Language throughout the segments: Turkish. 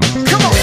Come on.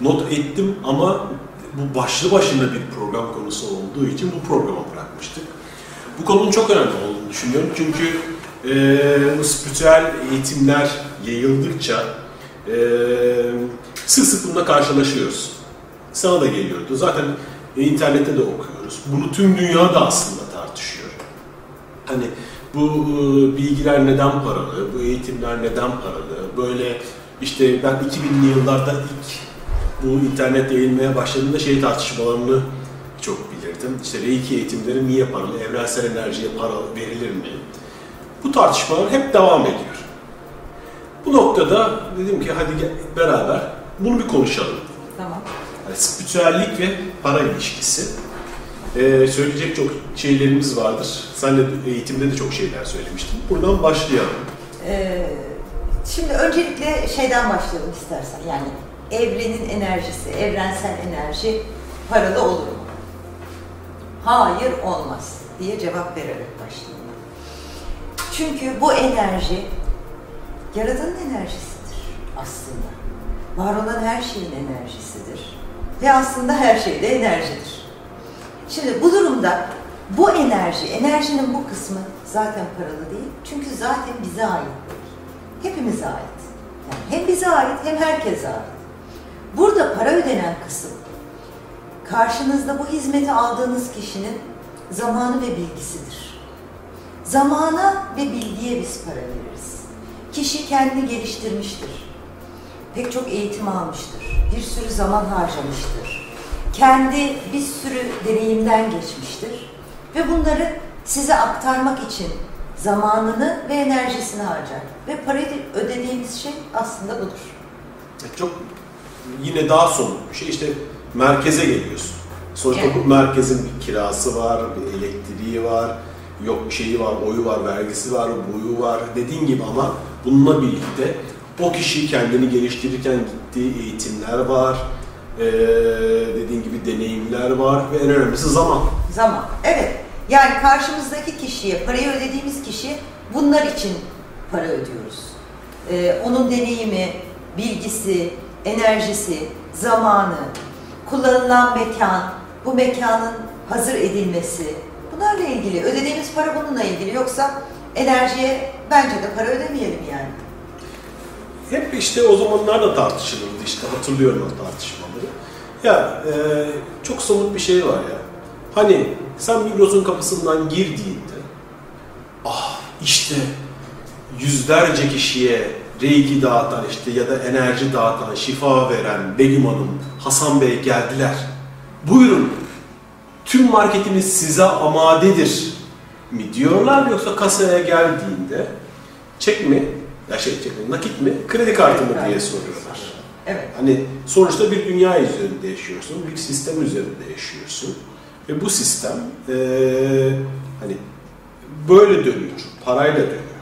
Not ettim ama bu başlı başına bir program konusu olduğu için bu programa bırakmıştık. Bu konunun çok önemli olduğunu düşünüyorum çünkü e, spiritüel eğitimler yayıldıkça e, sık sık bununla karşılaşıyoruz. Sana da geliyordu. Zaten internette de okuyoruz. Bunu tüm dünya da aslında tartışıyor. Hani bu e, bilgiler neden paralı, bu eğitimler neden paralı, böyle işte ben 2000'li yıllarda ilk bu internet yayılmaya başladığında şey tartışmalarını çok bilirdim. İşte Reiki eğitimleri niye paralı, evrensel enerjiye para verilir mi? Bu tartışmalar hep devam ediyor. Bu noktada dedim ki hadi gel beraber bunu bir konuşalım. Tamam. Yani spiritüellik ve para ilişkisi. Ee, söyleyecek çok şeylerimiz vardır. Sen de eğitimde de çok şeyler söylemiştin. Buradan başlayalım. Ee, şimdi öncelikle şeyden başlayalım istersen. Yani evrenin enerjisi, evrensel enerji paralı olur mu? Hayır olmaz diye cevap vererek başlayayım. Çünkü bu enerji Yaradan'ın enerjisidir aslında. Var olan her şeyin enerjisidir. Ve aslında her şey de enerjidir. Şimdi bu durumda bu enerji, enerjinin bu kısmı zaten paralı değil. Çünkü zaten bize ait değil. Hepimize ait. Yani hem bize ait hem herkese ait. Burada para ödenen kısım, karşınızda bu hizmeti aldığınız kişinin zamanı ve bilgisidir. Zamana ve bilgiye biz para veririz. Kişi kendini geliştirmiştir. Pek çok eğitim almıştır. Bir sürü zaman harcamıştır. Kendi bir sürü deneyimden geçmiştir. Ve bunları size aktarmak için zamanını ve enerjisini harcar. Ve parayı ödediğimiz şey aslında budur. E, Çok yine daha somut bir şey işte merkeze geliyorsun. Sonuçta Evet. bu merkezin bir kirası var, bir elektriği var, yok şeyi var, oyu var, vergisi var, boyu var dediğin gibi ama bununla birlikte o kişi kendini geliştirirken gittiği eğitimler var, ee, dediğin gibi deneyimler var ve en önemlisi zaman. Zaman. Evet. Yani karşımızdaki kişiye, parayı ödediğimiz kişi bunlar için para ödüyoruz. Ee, onun deneyimi, bilgisi, enerjisi, zamanı, kullanılan mekan, bu mekanın hazır edilmesi, bunlarla ilgili. Ödediğimiz para bununla ilgili. Yoksa enerjiye bence de para ödemeyelim yani. Hep işte o zamanlar da tartışılırdı işte hatırlıyorum o tartışmaları. Ya e, çok somut bir şey var ya. Hani sen Migros'un kapısından girdiğinde ah işte yüzlerce kişiye reiki dağıtan işte ya da enerji dağıtan, şifa veren Begüm Hanım, Hasan Bey geldiler. Buyurun tüm marketimiz size amadedir mi diyorlar yoksa kasaya geldiğinde çek mi ya şey çek mi, nakit mi kredi kartı mı diye soruyorlar. Evet. Hani sonuçta bir dünya üzerinde yaşıyorsun, bir sistem üzerinde yaşıyorsun ve bu sistem eee, hani böyle dönüyor, parayla dönüyor.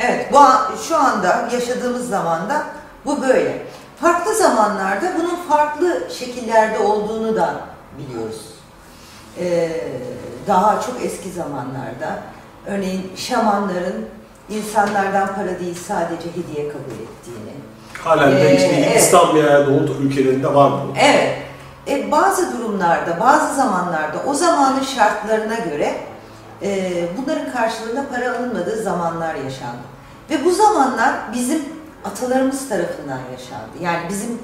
Evet, bu an- şu anda yaşadığımız zamanda bu böyle. Farklı zamanlarda bunun farklı şekillerde olduğunu da biliyoruz. e, daha çok eski zamanlarda örneğin şamanların insanlardan para değil sadece hediye kabul ettiğini. Halen de Ee, işte evet. İslam veya Doğu ülkelerinde var bu. Evet. E, bazı durumlarda, bazı zamanlarda o zamanın şartlarına göre e, bunların karşılığında para alınmadığı zamanlar yaşandı. Ve bu zamanlar bizim atalarımız tarafından yaşandı. Yani bizim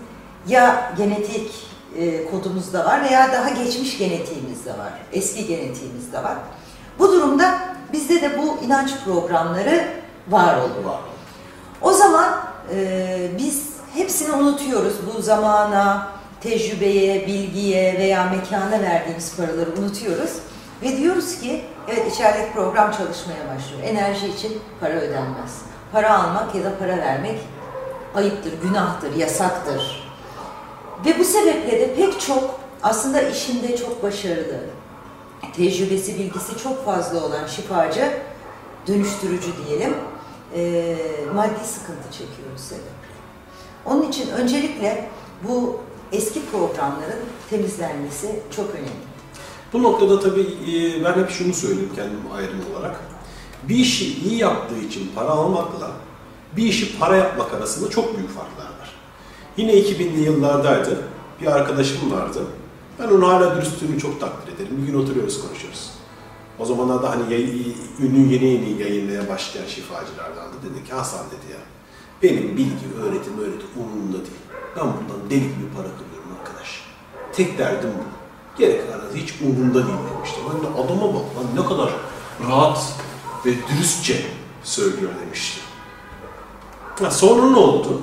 ya genetik e, kodumuzda var veya daha geçmiş genetiğimizde var. Eski genetiğimizde var. Bu durumda bizde de bu inanç programları var oluyor. O zaman e, biz hepsini unutuyoruz. Bu zamana, tecrübeye, bilgiye veya mekana verdiğimiz paraları unutuyoruz. Ve diyoruz ki, evet içerideki program çalışmaya başlıyor. Enerji için para ödenmez. Para almak ya da para vermek ayıptır, günahtır, yasaktır. Ve bu sebeple de pek çok aslında işinde çok başarılı, tecrübesi, bilgisi çok fazla olan şifacı, dönüştürücü diyelim, e, maddi sıkıntı çekiyor bu sebeple. Onun için öncelikle bu eski programların temizlenmesi çok önemli. Bu noktada tabii e, ben hep şunu söyleyeyim kendim ayrım olarak. Bir işi iyi yaptığı için para almakla bir işi para yapmak arasında çok büyük farklar var. Yine 2000'li yıllardaydı. Bir arkadaşım vardı. Ben onu hala dürüstlüğünü çok takdir ederim. Bir gün oturuyoruz konuşuyoruz. O zamanlarda hani ünlü yeni yeni yayınlaya başlayan şifacılardan da dedi ki Hasan dedi ya benim bilgi, öğretim, öğretim umurumda değil. Ben buradan deli gibi para kırıyorum arkadaş. Tek derdim bu. Gerek kalan hiç umurumda değil demişti. Ben de adama bak lan ne kadar rahat ve dürüstçe söylüyor demişti. Ha, sonra ne oldu?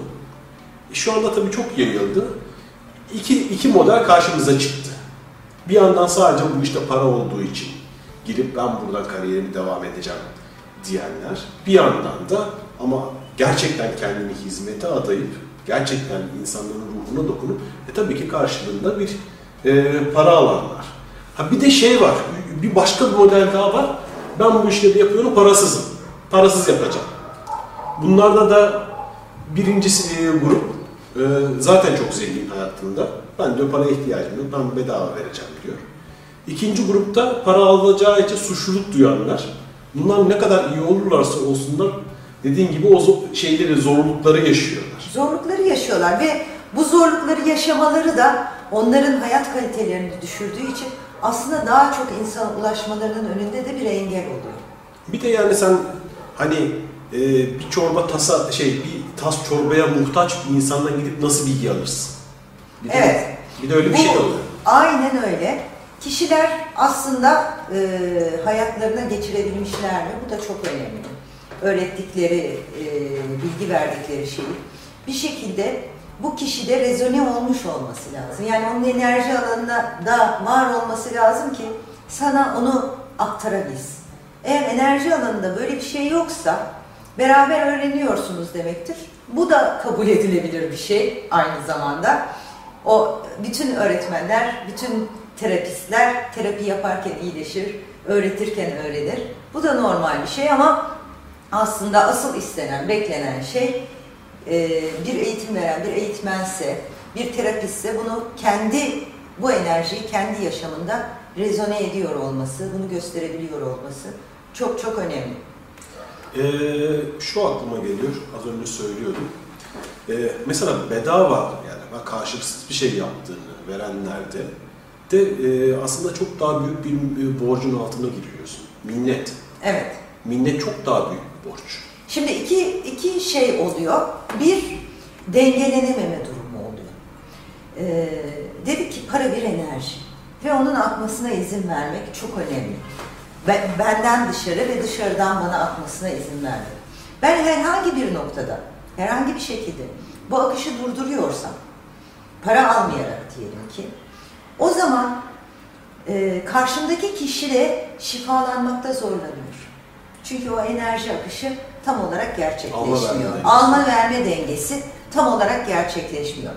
E, Şu anda tabii çok yayıldı. İki, iki model karşımıza çıktı. Bir yandan sadece bu işte para olduğu için girip ben buradan kariyerimi devam edeceğim diyenler. Bir yandan da ama gerçekten kendini hizmete adayıp gerçekten insanların ruhuna dokunup e tabii ki karşılığında bir e, para alanlar. Ha bir de şey var, bir başka bir model daha var. Ben bu işleri yapıyorum parasızım. Parasız yapacağım. Bunlarda da birincisi e, grup e, zaten çok zengin hayatında. Ben diyor paraya ihtiyacım yok, ben bedava vereceğim diyor. İkinci grupta para alacağı için suçluluk duyanlar. Bunlar ne kadar iyi olurlarsa olsunlar dediğin gibi o şeyleri, zorlukları yaşıyorlar. Zorlukları yaşıyorlar ve bu zorlukları yaşamaları da onların hayat kalitelerini düşürdüğü için aslında daha çok insana ulaşmalarının önünde de bir engel oluyor. Bir de yani sen hani e, bir çorba tasa şey bir tas çorbaya muhtaç bir insandan gidip nasıl bilgi alırsın? Bir de, Evet. Bir de öyle bir Bu- şey de oluyor. Aynen öyle. Kişiler aslında e, hayatlarına geçirebilmişler mi? Bu da çok önemli. Öğrettikleri, e, bilgi verdikleri şeyi bir şekilde bu kişide rezone olmuş olması lazım. Yani onun enerji alanında da var olması lazım ki sana onu aktarabilsin. Eğer enerji alanında böyle bir şey yoksa beraber öğreniyorsunuz demektir. Bu da kabul edilebilir bir şey aynı zamanda. O bütün öğretmenler, bütün terapistler terapi yaparken iyileşir, öğretirken öğrenir. Bu da normal bir şey ama aslında asıl istenen, beklenen şey bir eğitim veren bir eğitmense, bir terapistse bunu kendi bu enerjiyi kendi yaşamında rezone ediyor olması, bunu gösterebiliyor olması çok çok önemli. Ee, şu aklıma geliyor, az önce söylüyordum. Ee, mesela bedava yani karşılıksız bir şey yaptığını verenlerde de e, aslında çok daha büyük bir e, borcun altına giriyorsun. Minnet. Evet. Minnet çok daha büyük bir borç. Şimdi iki, iki şey oluyor. Bir, dengelenememe durumu oluyor. Ee, dedik ki para bir enerji ve onun akmasına izin vermek çok önemli. Ben, benden dışarı ve dışarıdan bana akmasına izin vermek. Ben herhangi bir noktada, herhangi bir şekilde bu akışı durduruyorsam, para almayarak diyelim ki, o zaman e, karşımdaki kişi de şifalanmakta zorlanıyor. Çünkü o enerji akışı tam olarak gerçekleşmiyor. Alma verme dengesi. Tam olarak gerçekleşmiyor.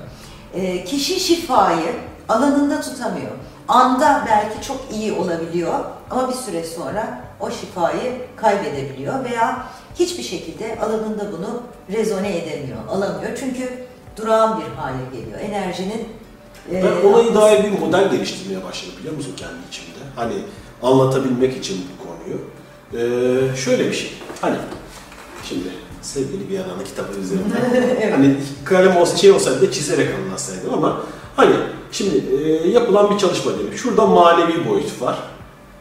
E, kişi şifayı alanında tutamıyor. Anda belki çok iyi olabiliyor ama bir süre sonra o şifayı kaybedebiliyor veya hiçbir şekilde alanında bunu rezone edemiyor, alamıyor. Çünkü durağan bir hale geliyor. Enerjinin Ee, Ben ona dair bir model geliştirmeye başladım biliyor musun kendi içimde. Hani anlatabilmek için bu konuyu. Ee, şöyle bir şey. Hani şimdi sevgili bir yanına kitabı üzerinde. Hani kalem olsa şey olsaydı da çizerek anlatsaydım ama hani şimdi e, yapılan bir çalışma diyelim. Şurada manevi boyut var.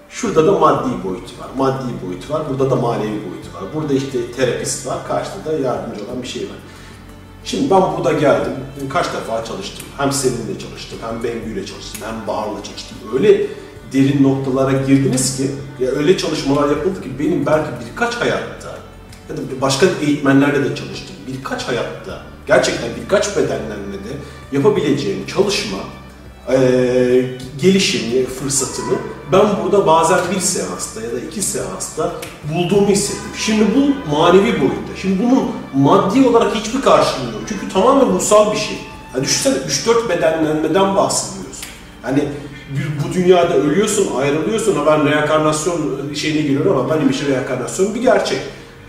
Şurada da maddi boyut var. Maddi boyut var. Burada da manevi boyut var. Burada işte terapist var. Karşıda da yardımcı olan bir şey var. Şimdi ben burada geldim. Kaç defa çalıştım. Hem seninle çalıştım, hem Bengü'yle çalıştım, hem Bahar'la çalıştım. Öyle derin noktalara girdiniz ki, ya öyle çalışmalar yapıldı ki benim belki birkaç hayatta ya da başka eğitmenlerle de çalıştım. Birkaç hayatta, gerçekten birkaç bedenlerle de yapabileceğim çalışma, eee gelişim fırsatını ben burada bazen bir seansta ya da iki seansta bulduğumu hissettim. Şimdi bu manevi boyutta. Şimdi bunun maddi olarak hiçbir karşılığı yok. Çünkü tamamen ruhsal bir şey. Yani düşünsene 3-4 bedenlenmeden bahsediyoruz. Yani bu- dünyada ölüyorsun, ayrılıyorsun. Ha ben reenkarnasyon şeyine giriyorum ama benim için reenkarnasyon bir gerçek.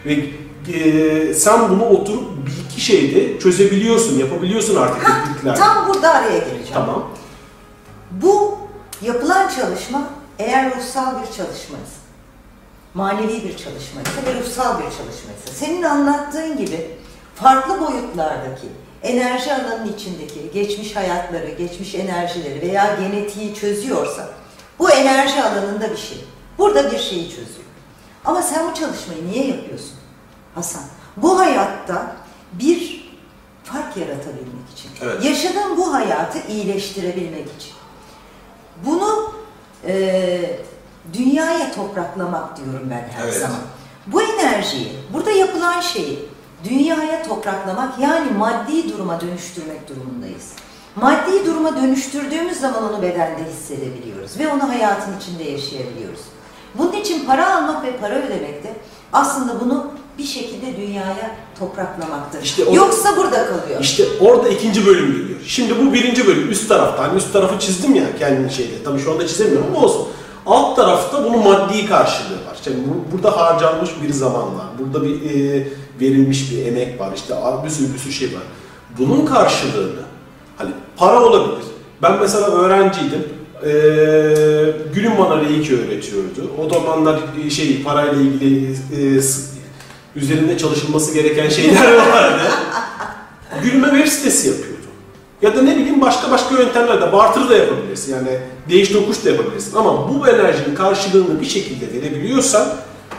Ve e, sen bunu oturup bir iki şeyde çözebiliyorsun, yapabiliyorsun artık teknikler. Tam burada araya gireceğim. Tamam. Bu yapılan çalışma eğer ruhsal bir çalışmaysa, manevi bir çalışmaysa ve ruhsal bir çalışmaysa, senin anlattığın gibi farklı boyutlardaki enerji alanının içindeki geçmiş hayatları, geçmiş enerjileri veya genetiği çözüyorsa bu enerji alanında bir şey. Burada bir şeyi çözüyor. Ama sen bu çalışmayı niye yapıyorsun Hasan? Bu hayatta bir fark yaratabilmek için. Evet. Yaşadığın bu hayatı iyileştirebilmek için. Bunu e, dünyaya topraklamak diyorum ben her Evet. zaman. Bu enerjiyi, burada yapılan şeyi dünyaya topraklamak yani maddi duruma dönüştürmek durumundayız. Maddi duruma dönüştürdüğümüz zaman onu bedende hissedebiliyoruz ve onu hayatın içinde yaşayabiliyoruz. Bunun için para almak ve para ödemek de aslında bunu bir şekilde dünyaya topraklamaktır. İşte o- Yoksa burada kalıyor. İşte orada ikinci bölüm geliyor. Şimdi bu birinci bölüm üst tarafta. Hani üst tarafı çizdim ya kendi şeyde. Tabii şu anda çizemiyorum ama olsun. Alt tarafta bunun maddi karşılığı var. Şimdi bu- burada harcanmış bir zaman var. Burada bir e, verilmiş bir emek var. İşte bir sürü bir sürü şey var. Bunun karşılığını hani para olabilir. Ben mesela öğrenciydim. Ee, Gülüm bana reiki öğretiyordu. O zamanlar e, şey parayla ilgili e, üzerinde çalışılması gereken şeyler vardı. Gülme web sitesi yapıyordu. Ya da ne bileyim başka başka yöntemlerle barter da yapabilirsin. Yani değiş tokuş da yapabilirsin. Ama bu enerjinin karşılığını bir şekilde verebiliyorsan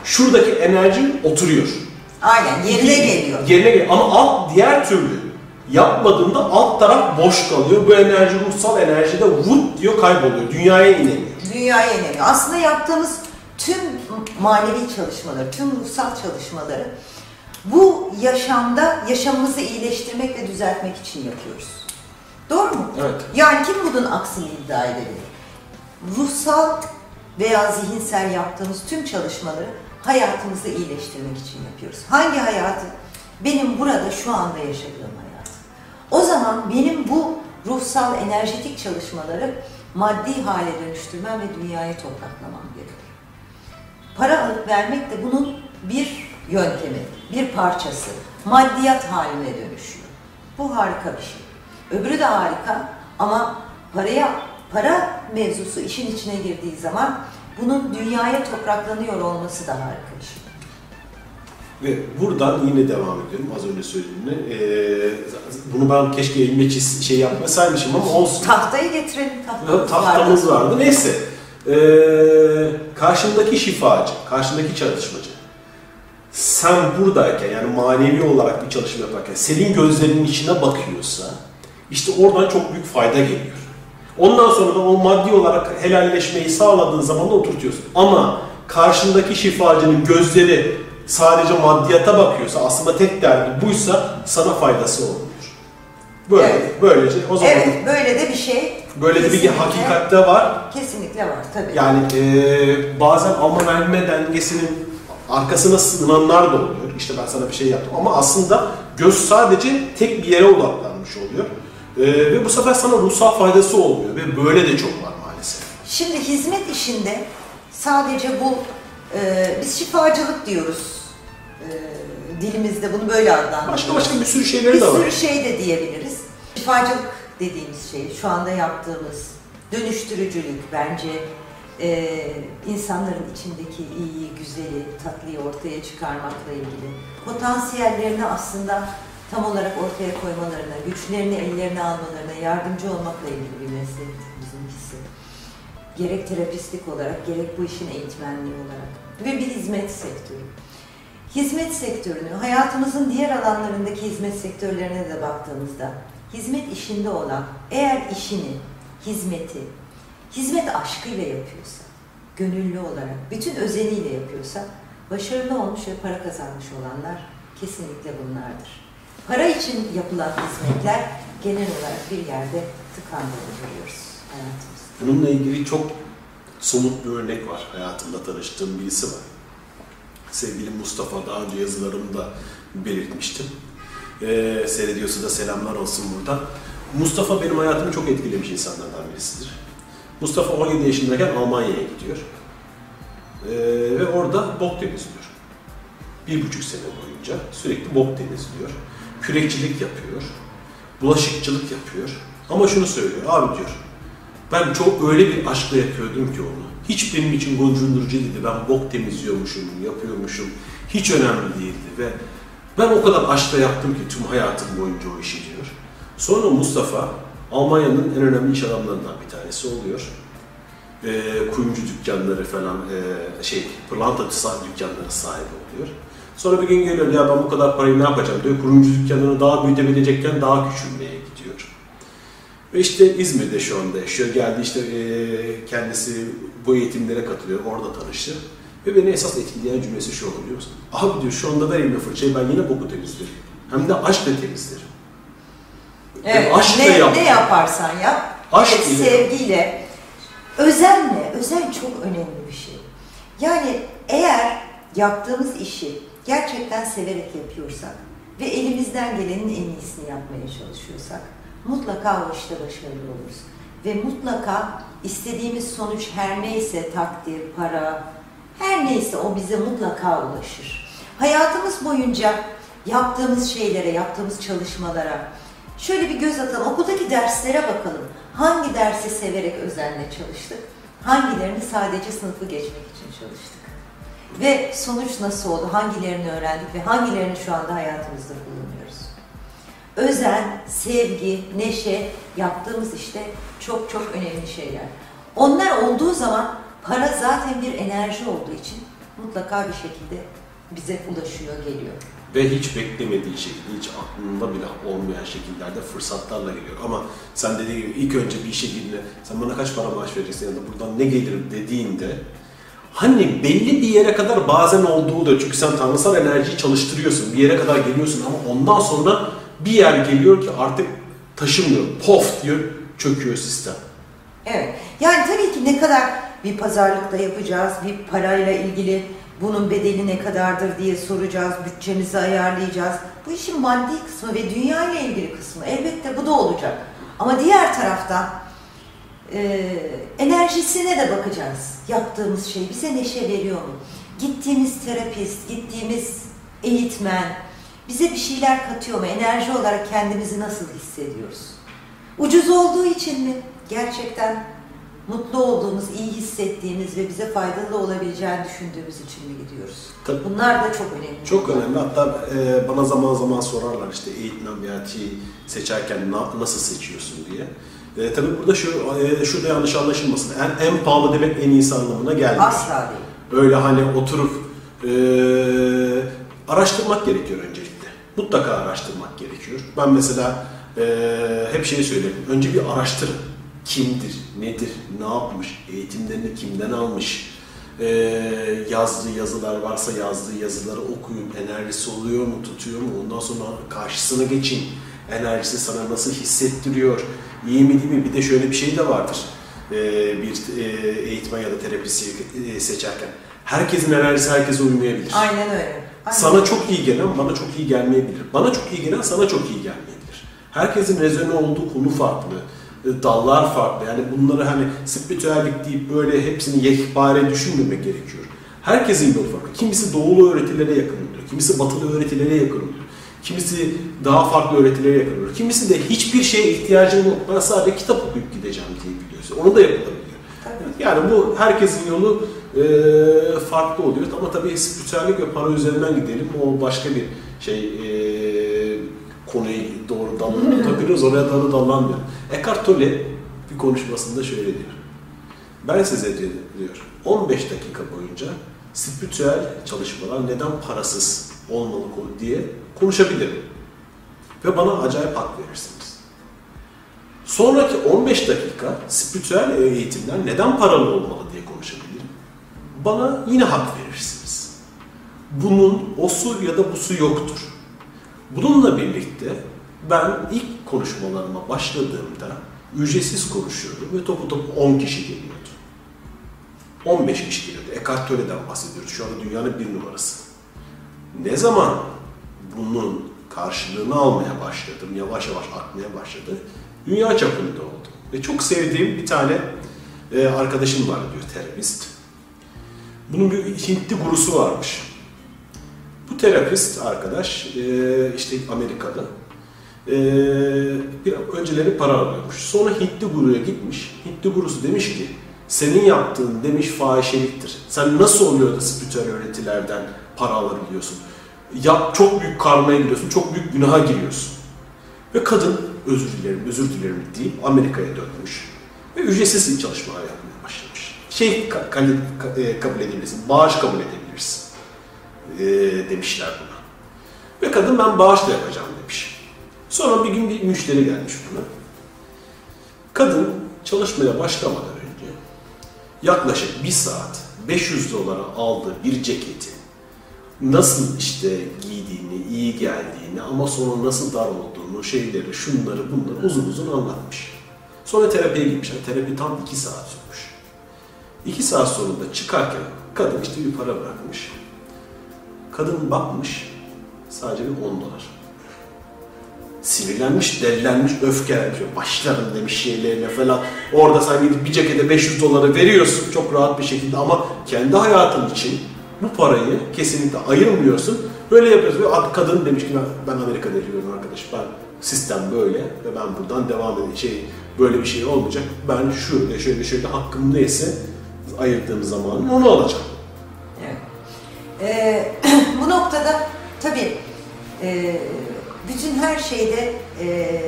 şuradaki enerjin oturuyor. Aynen yerine geliyor. Yerine geliyor. Ama alt diğer türlü yapmadığında alt taraf boş kalıyor. Bu enerji ruhsal enerjide vut diyor kayboluyor. Dünyaya inemiyor. dünyaya inemiyor. Aslında yaptığımız tüm manevi çalışmaları, tüm ruhsal çalışmaları bu yaşamda yaşamımızı iyileştirmek ve düzeltmek için yapıyoruz. Doğru mu? Evet. Yani kim bunun aksini iddia edebilir? Ruhsal veya zihinsel yaptığımız tüm çalışmaları hayatımızı iyileştirmek için yapıyoruz. Hangi hayatı? Benim burada şu anda yaşadığım hayat. O zaman benim bu ruhsal enerjetik çalışmaları maddi hale dönüştürmem ve dünyaya topraklamam gerekiyor. Para alıp vermek de bunun bir yöntemi, bir parçası. Maddiyat haline dönüşüyor. Bu harika bir şey. Öbürü de harika ama paraya para mevzusu işin içine girdiği zaman bunun dünyaya topraklanıyor olması da harika bir şey. Ve buradan yine devam ediyorum az önce söylediğimle. Ee, bunu ben keşke elimde çiz, şey yapmasaymışım ama olsun. Tahtayı getirelim. Tahtamız, Tahtamız vardı. vardı. Neyse. Ee, karşındaki şifacı, karşındaki çalışmacı. Sen buradayken yani manevi olarak bir çalışma yaparken senin gözlerinin içine bakıyorsa işte oradan çok büyük fayda geliyor. Ondan sonra da o maddi olarak helalleşmeyi sağladığın zaman da oturtuyorsun. Ama karşındaki şifacının gözleri sadece maddiyata bakıyorsa aslında tek derdi buysa sana faydası olmuyor. Böyle, Evet. böylece o zaman Evet, böyle de bir şey. böyle de bir hakikatte var. Kesinlikle var tabii. Yani e, bazen alma verme dengesinin arkasına sığınanlar da oluyor. İşte ben sana bir şey yaptım ama aslında göz sadece tek bir yere odaklanmış oluyor. E, ve bu sefer sana ruhsal faydası olmuyor ve böyle de çok var maalesef. Şimdi hizmet işinde sadece bu, e, biz şifacılık diyoruz e, dilimizde bunu böyle adlandırıyoruz. Başka başka bir sürü şeyleri bir de var. sürü şey de diyebiliriz. Şifacılık dediğimiz şey, şu anda yaptığımız dönüştürücülük bence e, insanların içindeki iyiyi, güzeli, tatlıyı ortaya çıkarmakla ilgili. Potansiyellerini aslında tam olarak ortaya koymalarına, güçlerini ellerine almalarına yardımcı olmakla ilgili bir meslek bizimkisi. Gerek terapistlik olarak, gerek bu işin eğitmenliği olarak. Ve bir hizmet sektörü. Hizmet sektörünü, hayatımızın diğer alanlarındaki hizmet sektörlerine de baktığımızda, hizmet işinde olan, eğer işini, hizmeti, hizmet aşkıyla yapıyorsa, gönüllü olarak, bütün özeniyle yapıyorsa, başarılı olmuş ve para kazanmış olanlar kesinlikle bunlardır. Para için yapılan hizmetler genel olarak bir yerde tıkandığını görüyoruz hayatımızda. Bununla ilgili çok somut bir örnek var. Hayatımda tanıştığım birisi var. Sevgili Mustafa daha önce yazılarımda belirtmiştim. Ee, seyrediyorsa da selamlar olsun buradan. Mustafa benim hayatımı çok etkilemiş insanlardan birisidir. Mustafa 17 yaşındayken Almanya'ya gidiyor. Ee, ve orada bok temizliyor. Bir buçuk sene boyunca sürekli bok temizliyor. Kürekçilik yapıyor. Bulaşıkçılık yapıyor. Ama şunu söylüyor, abi diyor, ben çok öyle bir aşkla yapıyordum ki onu. Hiç benim için gocundurucu değildi. Ben bok temizliyormuşum, yapıyormuşum. Hiç önemli değildi ve ben o kadar aşkla yaptım ki tüm hayatım boyunca o işi diyor. Sonra Mustafa Almanya'nın en önemli iş adamlarından bir tanesi oluyor. E, kuyumcu dükkanları falan, e, şey, pırlanta dükkanları sahibi oluyor. Sonra bir gün geliyor, ya ben bu kadar parayı ne yapacağım diyor. Kuyumcu dükkanını daha büyütebilecekken daha küçülmeye. Ve işte İzmir'de şu anda yaşıyor. Geldi işte e, kendisi bu eğitimlere katılıyor. Orada tanıştı. Ve beni esas etkileyen cümlesi şu olur biliyor musun? Abi diyor şu anda ver elime fırçayı ben yine boku temizlerim. Hem de aşkla temizlerim. Evet, aşkla ne, yap. ne yaparsan yap, Aşk evet, ile sevgiyle, özenle, özen çok önemli bir şey. Yani eğer yaptığımız işi gerçekten severek yapıyorsak ve elimizden gelenin en iyisini yapmaya çalışıyorsak mutlaka o işte başarılı oluruz. Ve mutlaka istediğimiz sonuç her neyse takdir, para, her neyse o bize mutlaka ulaşır. Hayatımız boyunca yaptığımız şeylere, yaptığımız çalışmalara şöyle bir göz atalım. Okuldaki derslere bakalım. Hangi dersi severek özenle çalıştık? Hangilerini sadece sınıfı geçmek için çalıştık? Ve sonuç nasıl oldu? Hangilerini öğrendik ve hangilerini şu anda hayatımızda kullanıyoruz? Özen, sevgi, neşe yaptığımız işte çok çok önemli şeyler. Onlar olduğu zaman para zaten bir enerji olduğu için mutlaka bir şekilde bize ulaşıyor, geliyor. Ve hiç beklemediği şekilde, hiç aklında bile olmayan şekillerde fırsatlarla geliyor. Ama sen dediğin gibi ilk önce bir işe girdiğinde, sen bana kaç para maaş vereceksin ya da buradan ne gelir dediğinde hani belli bir yere kadar bazen olduğu da çünkü sen tanrısal enerjiyi çalıştırıyorsun. Bir yere kadar geliyorsun ama ondan sonra bir yer geliyor ki artık taşımıyor. Pof diyor çöküyor sistem. Evet. Yani tabii ki ne kadar bir pazarlıkta yapacağız, bir parayla ilgili bunun bedeli ne kadardır diye soracağız, bütçemizi ayarlayacağız. Bu işin maddi kısmı ve dünya ile ilgili kısmı elbette bu da olacak. Ama diğer taraftan e, enerjisine de bakacağız. Yaptığımız şey bize neşe veriyor mu? Gittiğimiz terapist, gittiğimiz eğitmen bize bir şeyler katıyor mu? Enerji olarak kendimizi nasıl hissediyoruz? Ucuz olduğu için mi? Gerçekten mutlu olduğumuz, iyi hissettiğimiz ve bize faydalı olabileceğini düşündüğümüz için mi gidiyoruz? Tabii. Bunlar da çok önemli. Çok önemli. Hatta e, bana zaman zaman sorarlar işte şey seçerken na- nasıl seçiyorsun diye. E, tabii burada şu e, şurada yanlış anlaşılmasın. En, en pahalı demek en iyisi anlamına gelmiyor. Asla değil. Öyle hani oturup e, araştırmak gerekiyor öncelikle. Mutlaka araştırmak gerekiyor. Ben mesela e, hep şey söylerim. Önce bir araştırın. Kimdir, nedir, ne yapmış, eğitimlerini kimden almış, e, yazdığı yazılar varsa yazdığı yazıları okuyun. Enerjisi oluyor mu, tutuyor mu? Ondan sonra karşısına geçin. Enerjisi sana nasıl hissettiriyor? İyi mi değil mi? Bir de şöyle bir şey de vardır. E, bir e, eğitmen ya da terapisi seçerken. Herkesin enerjisi herkese uymayabilir. Aynen öyle. Aynen. Sana çok iyi gelen bana çok iyi gelmeyebilir. Bana çok iyi gelen sana çok iyi gelmeyebilir. Herkesin rezone olduğu konu farklı. e, Dallar farklı. Yani bunları hani spiritüellik deyip böyle hepsini yekpare düşünmemek gerekiyor. Herkesin yolu farklı. Kimisi doğulu öğretilere yakın oluyor. Kimisi batılı öğretilere yakın oluyor. Kimisi daha farklı öğretilere yakın olur. Kimisi de hiçbir şeye ihtiyacım yok. Ben sadece kitap okuyup gideceğim diye biliyorsun. Onu da yapılabiliyor. Yani bu herkesin yolu e, farklı oluyor. Ama tabii spiritüellik ve para üzerinden gidelim. O başka bir şey e, konuyu doğru dallanabiliriz. Oraya doğru dallanmıyor. Eckhart Tolle bir konuşmasında şöyle diyor. Ben size diyor, diyor 15 dakika boyunca spiritüel çalışmalar neden parasız olmalı konu- diye konuşabilirim. Ve bana acayip hak verirsiniz. Sonraki 15 dakika spiritüel eğitimler neden paralı olmalı. Bana yine hak verirsiniz. Bunun o su ya da bu su yoktur. Bununla birlikte ben ilk konuşmalarıma başladığımda ücretsiz konuşuyordum ve topu topu 10 kişi geliyordu. 15 kişi geliyordu. Eckhart Tolle'den bahsediyoruz. Şu anda dünyanın bir numarası. Ne zaman bunun karşılığını almaya başladım, yavaş yavaş artmaya başladı, dünya çapında oldu. Ve çok sevdiğim bir tane e, arkadaşım var diyor terapist. Bunun bir Hintli gurusu varmış. Bu terapist arkadaş e, işte Amerikalı. E, bir önceleri para alıyormuş. Sonra Hintli guruya gitmiş. Hintli gurusu demiş ki senin yaptığın demiş fahişeliktir. Sen nasıl oluyor da spiritüel öğretilerden para alabiliyorsun? Yap çok büyük karmaya giriyorsun, çok büyük günaha giriyorsun. Ve kadın özür dilerim, özür dilerim deyip Amerika'ya dönmüş. Ve ücretsiz yapmaya başlamış. Şey e, kabul edebilirsin, bağış kabul edebilirsin e, demişler buna. Ve kadın ben bağışla yapacağım demiş. Sonra bir gün bir müşteri gelmiş buna. Kadın çalışmaya başlamadan önce yaklaşık bir saat 500 dolara aldığı bir ceketi nasıl işte giydiğini, iyi geldiğini ama sonra nasıl dar olduğunu, şeyleri, şunları, bunları uzun uzun anlatmış. Sonra terapiye gitmişler. Terapi tam 2 saat sürmüş. 2 saat sonunda çıkarken kadın işte bir para bırakmış. Kadın bakmış sadece bir 10 dolar. Sinirlenmiş, delilenmiş, öfkelenmiş. Başlarım demiş şeylerine falan. Orada sen gidip bir cekete 500 doları veriyorsun çok rahat bir şekilde ama kendi hayatın için bu parayı kesinlikle ayırmıyorsun. Böyle yapıyorsun. Ve ad- kadın demiş ki ben Amerika'da yaşıyorum arkadaş. Ben sistem böyle ve ben buradan devam edeyim. Şey, böyle bir şey olmayacak. Ben şöyle şöyle şöyle hakkım neyse ayırdığım zaman onu alacağım. Evet. Ee, bu noktada tabii e, bütün her şeyde e,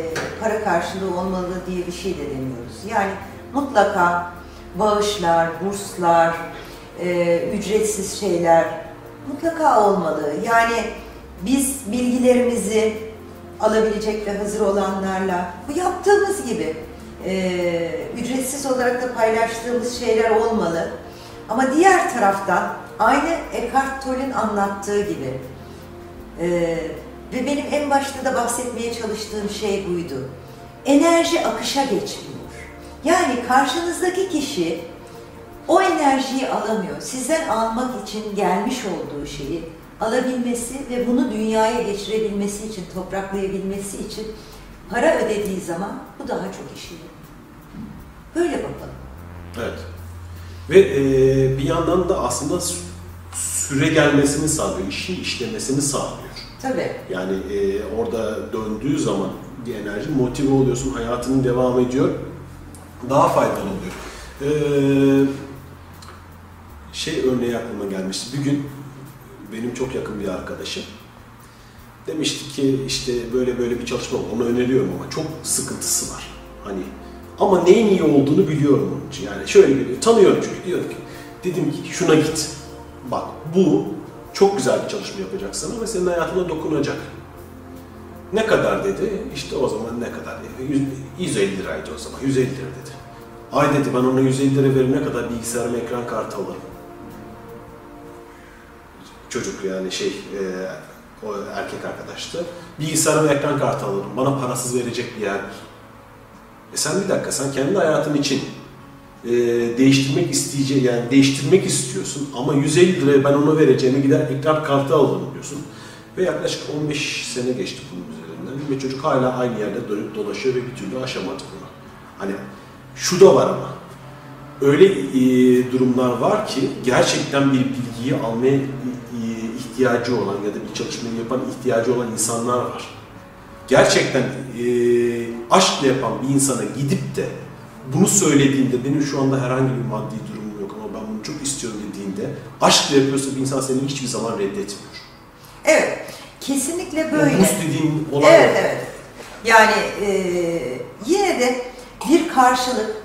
para karşılığı olmalı diye bir şey de demiyoruz. Yani mutlaka bağışlar, burslar, e, ücretsiz şeyler mutlaka olmalı. Yani biz bilgilerimizi alabilecek ve hazır olanlarla bu yaptığımız gibi e, ücretsiz olarak da paylaştığımız şeyler olmalı. Ama diğer taraftan aynı Eckhart Tolle'ün anlattığı gibi e, ve benim en başta da bahsetmeye çalıştığım şey buydu. Enerji akışa geçmiyor. Yani karşınızdaki kişi o enerjiyi alamıyor. Sizden almak için gelmiş olduğu şeyi alabilmesi ve bunu dünyaya geçirebilmesi için, topraklayabilmesi için para ödediği zaman bu daha çok işe. Böyle bakalım. Evet. Ve e, bir yandan da aslında sü- süre gelmesini sağlıyor, işin işlemesini sağlıyor. Tabii. Yani e, orada döndüğü zaman bir enerji motive oluyorsun, hayatının devam ediyor. Daha faydalı oluyor. E, şey örneği aklıma gelmişti. Bir gün benim çok yakın bir arkadaşım demişti ki işte böyle böyle bir çalışma var. Onu öneriyorum ama çok sıkıntısı var. Hani ama neyin iyi olduğunu biliyorum onun için. Yani şöyle biliyor. Tanıyorum çünkü. Diyor ki dedim ki şuna git. Bak bu çok güzel bir çalışma yapacak sana ve senin hayatına dokunacak. Ne kadar dedi? İşte o zaman ne kadar dedi? Yüz- 150 liraydı o zaman. 150 lira dedi. Ay dedi ben ona 150 lira verir ne kadar bilgisayarıma ekran kartı alırım. Çocuk yani şey e, o erkek arkadaştı. Bilgisayarıma ekran kartı alırım. Bana parasız verecek bir yer. E sen bir dakika sen kendi hayatın için e, değiştirmek isteyeceği yani değiştirmek istiyorsun ama 150 liraya ben ona vereceğimi gider ekran kartı alırım diyorsun. Ve yaklaşık 15 sene geçti bunun üzerinden ve çocuk hala aynı yerde dönüp dolaşıyor ve bir türlü aşamadı bunu. Hani şu da var ama öyle e, durumlar var ki gerçekten bir bilgiyi almaya e, ihtiyacı olan ya da bir çalışmayı yapan ihtiyacı olan insanlar var. Gerçekten e, aşkla yapan bir insana gidip de bunu söylediğinde benim şu anda herhangi bir maddi durumum yok ama ben bunu çok istiyorum dediğinde aşkla yapıyorsa bir insan seni hiçbir zaman reddetmiyor. Evet, kesinlikle O böyle. buz dediğin olay Evet, o. evet. Yani e, yine de bir karşılık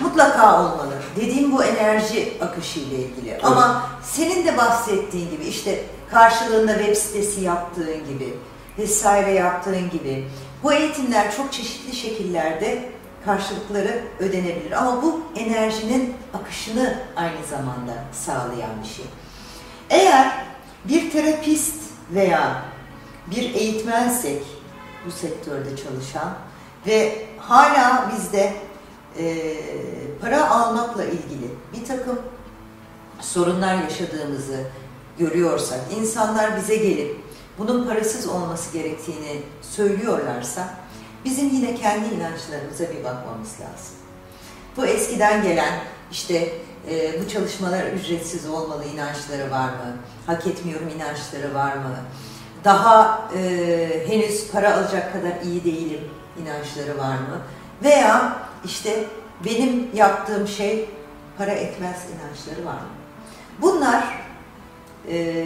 mutlaka olmalı. Dediğim bu enerji akışı ile ilgili. Ama senin de bahsettiğin gibi işte karşılığında web sitesi yaptığın gibi vesaire yaptığın gibi bu eğitimler çok çeşitli şekillerde karşılıkları ödenebilir. Ama bu enerjinin akışını aynı zamanda sağlayan bir şey. Eğer bir terapist veya bir eğitmensek bu sektörde çalışan ve hala bizde e, para almakla ilgili bir takım sorunlar yaşadığımızı görüyorsak, insanlar bize gelip bunun parasız olması gerektiğini söylüyorlarsa bizim yine kendi inançlarımıza bir bakmamız lazım. Bu eskiden gelen işte e, bu çalışmalar ücretsiz olmalı inançları var mı? Hak etmiyorum inançları var mı? Daha e, henüz para alacak kadar iyi değilim inançları var mı? Veya işte benim yaptığım şey para etmez inançları var mı? Bunlar e,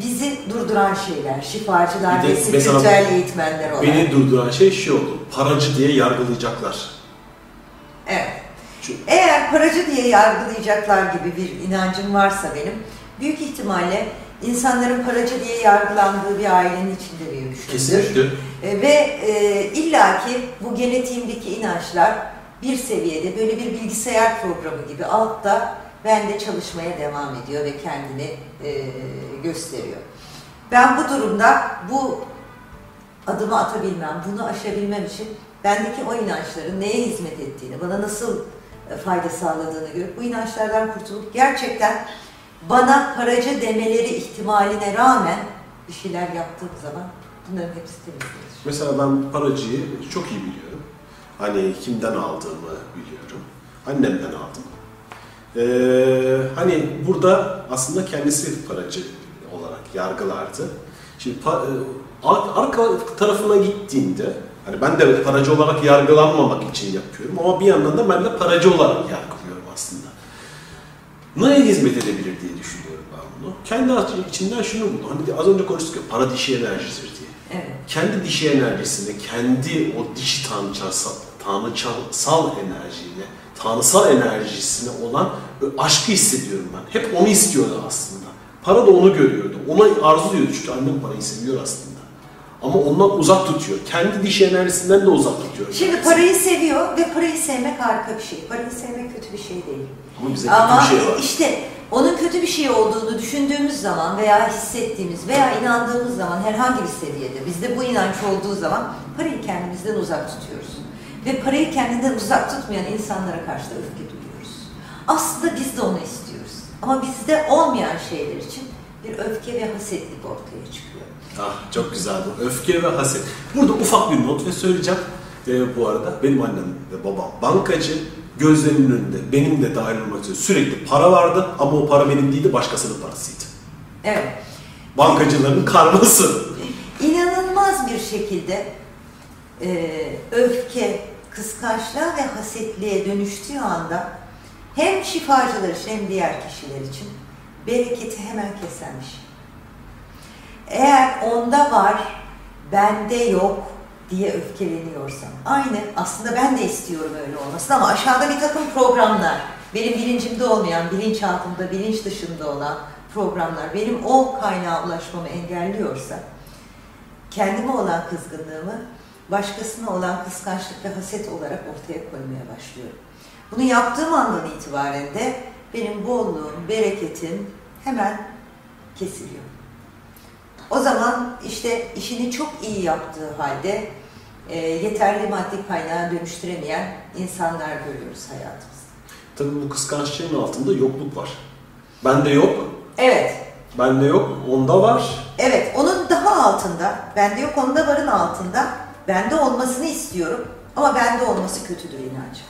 bizi durduran şeyler, şifacılar ve spiritüel eğitmenler olarak. Beni durduran şey şey oldu. Paracı diye yargılayacaklar. Evet. Çünkü- Eğer paracı diye yargılayacaklar gibi bir inancım varsa benim, büyük ihtimalle insanların paracı diye yargılandığı bir ailenin içinde büyümüşümdür. Kesinlikle. E, ve e, illaki bu genetiğimdeki inançlar bir seviyede böyle bir bilgisayar programı gibi altta bende çalışmaya devam ediyor ve kendini e, gösteriyor. Ben bu durumda bu adımı atabilmem, bunu aşabilmem için bendeki o inançların neye hizmet ettiğini, bana nasıl e, fayda sağladığını görüp bu inançlardan kurtulup gerçekten bana paracı demeleri ihtimaline rağmen bir şeyler yaptığım zaman bunların hepsi temizlenir. Mesela ben paracıyı çok iyi biliyorum. Hani kimden aldığımı biliyorum. Annemden aldım. Ee, hani burada aslında kendisi paracı olarak yargılardı. Şimdi e, ar- arka tarafına gittiğinde hani ben de paracı olarak yargılanmamak için yapıyorum ama bir yandan da ben de paracı olarak yargılıyorum aslında. Neye hizmet edebilir diye düşünüyorum ben bunu. Kendi içinden şunu buldum. Hani az önce konuştuk ya para dişi enerjisidir diye Evet. kendi dişi enerjisini, kendi o dişi tanrıçasal, tanrıçasal enerjiyle, tanrısal enerjisine olan aşkı hissediyorum ben. Hep onu istiyordu aslında. Para da onu görüyordu. Ona arzuluyordu çünkü annem parayı seviyor aslında. Ama ondan uzak tutuyor. Kendi dişi enerjisinden de uzak tutuyor. Şimdi parayı seviyor ve parayı sevmek harika bir şey. Parayı sevmek kötü bir şey değil. Ama bize Ama kötü bir şey var. işte onun kötü bir şey olduğunu düşündüğümüz zaman veya hissettiğimiz veya inandığımız zaman herhangi bir seviyede bizde bu inanç olduğu zaman parayı kendimizden uzak tutuyoruz. Ve parayı kendinden uzak tutmayan insanlara karşı da öfke duyuyoruz. Aslında biz de onu istiyoruz. Ama bizde olmayan şeyler için bir öfke ve hasetlik ortaya çıkıyor. Ah çok güzel bu. Öfke ve haset. Burada ufak bir not ve söyleyeceğim. Ee, bu arada benim annem ve babam bankacı. Gözlerinin önünde benim de dahil olmak üzere sürekli para vardı ama o para benim değildi başkasının parasıydı. Evet. Bankacıların karması. inanılmaz bir şekilde e, öfke, kıskançlığa ve hasetliğe dönüştüğü anda hem şifacılar için hem diğer kişiler için bereketi hemen kesermiş. Eğer onda var, bende yok diye öfkeleniyorsam, aynı aslında ben de istiyorum öyle olmasını ama aşağıda bir takım programlar, benim bilincimde olmayan, bilinçaltımda, bilinç dışında olan programlar benim o kaynağa ulaşmamı engelliyorsa, kendime olan kızgınlığımı başkasına olan kıskançlık ve haset olarak ortaya koymaya başlıyorum. Bunu yaptığım andan itibaren de benim bolluğum, bereketim hemen kesiliyor. O zaman işte işini çok iyi yaptığı halde e, yeterli maddi kaynağa dönüştüremeyen insanlar görüyoruz hayatımızda. Tabii bu kıskançlığın altında yokluk var. Bende yok, Evet, bende yok, onda var. evet onun daha altında, bende yok onda varın altında, bende olmasını istiyorum ama bende olması kötüdür inancı.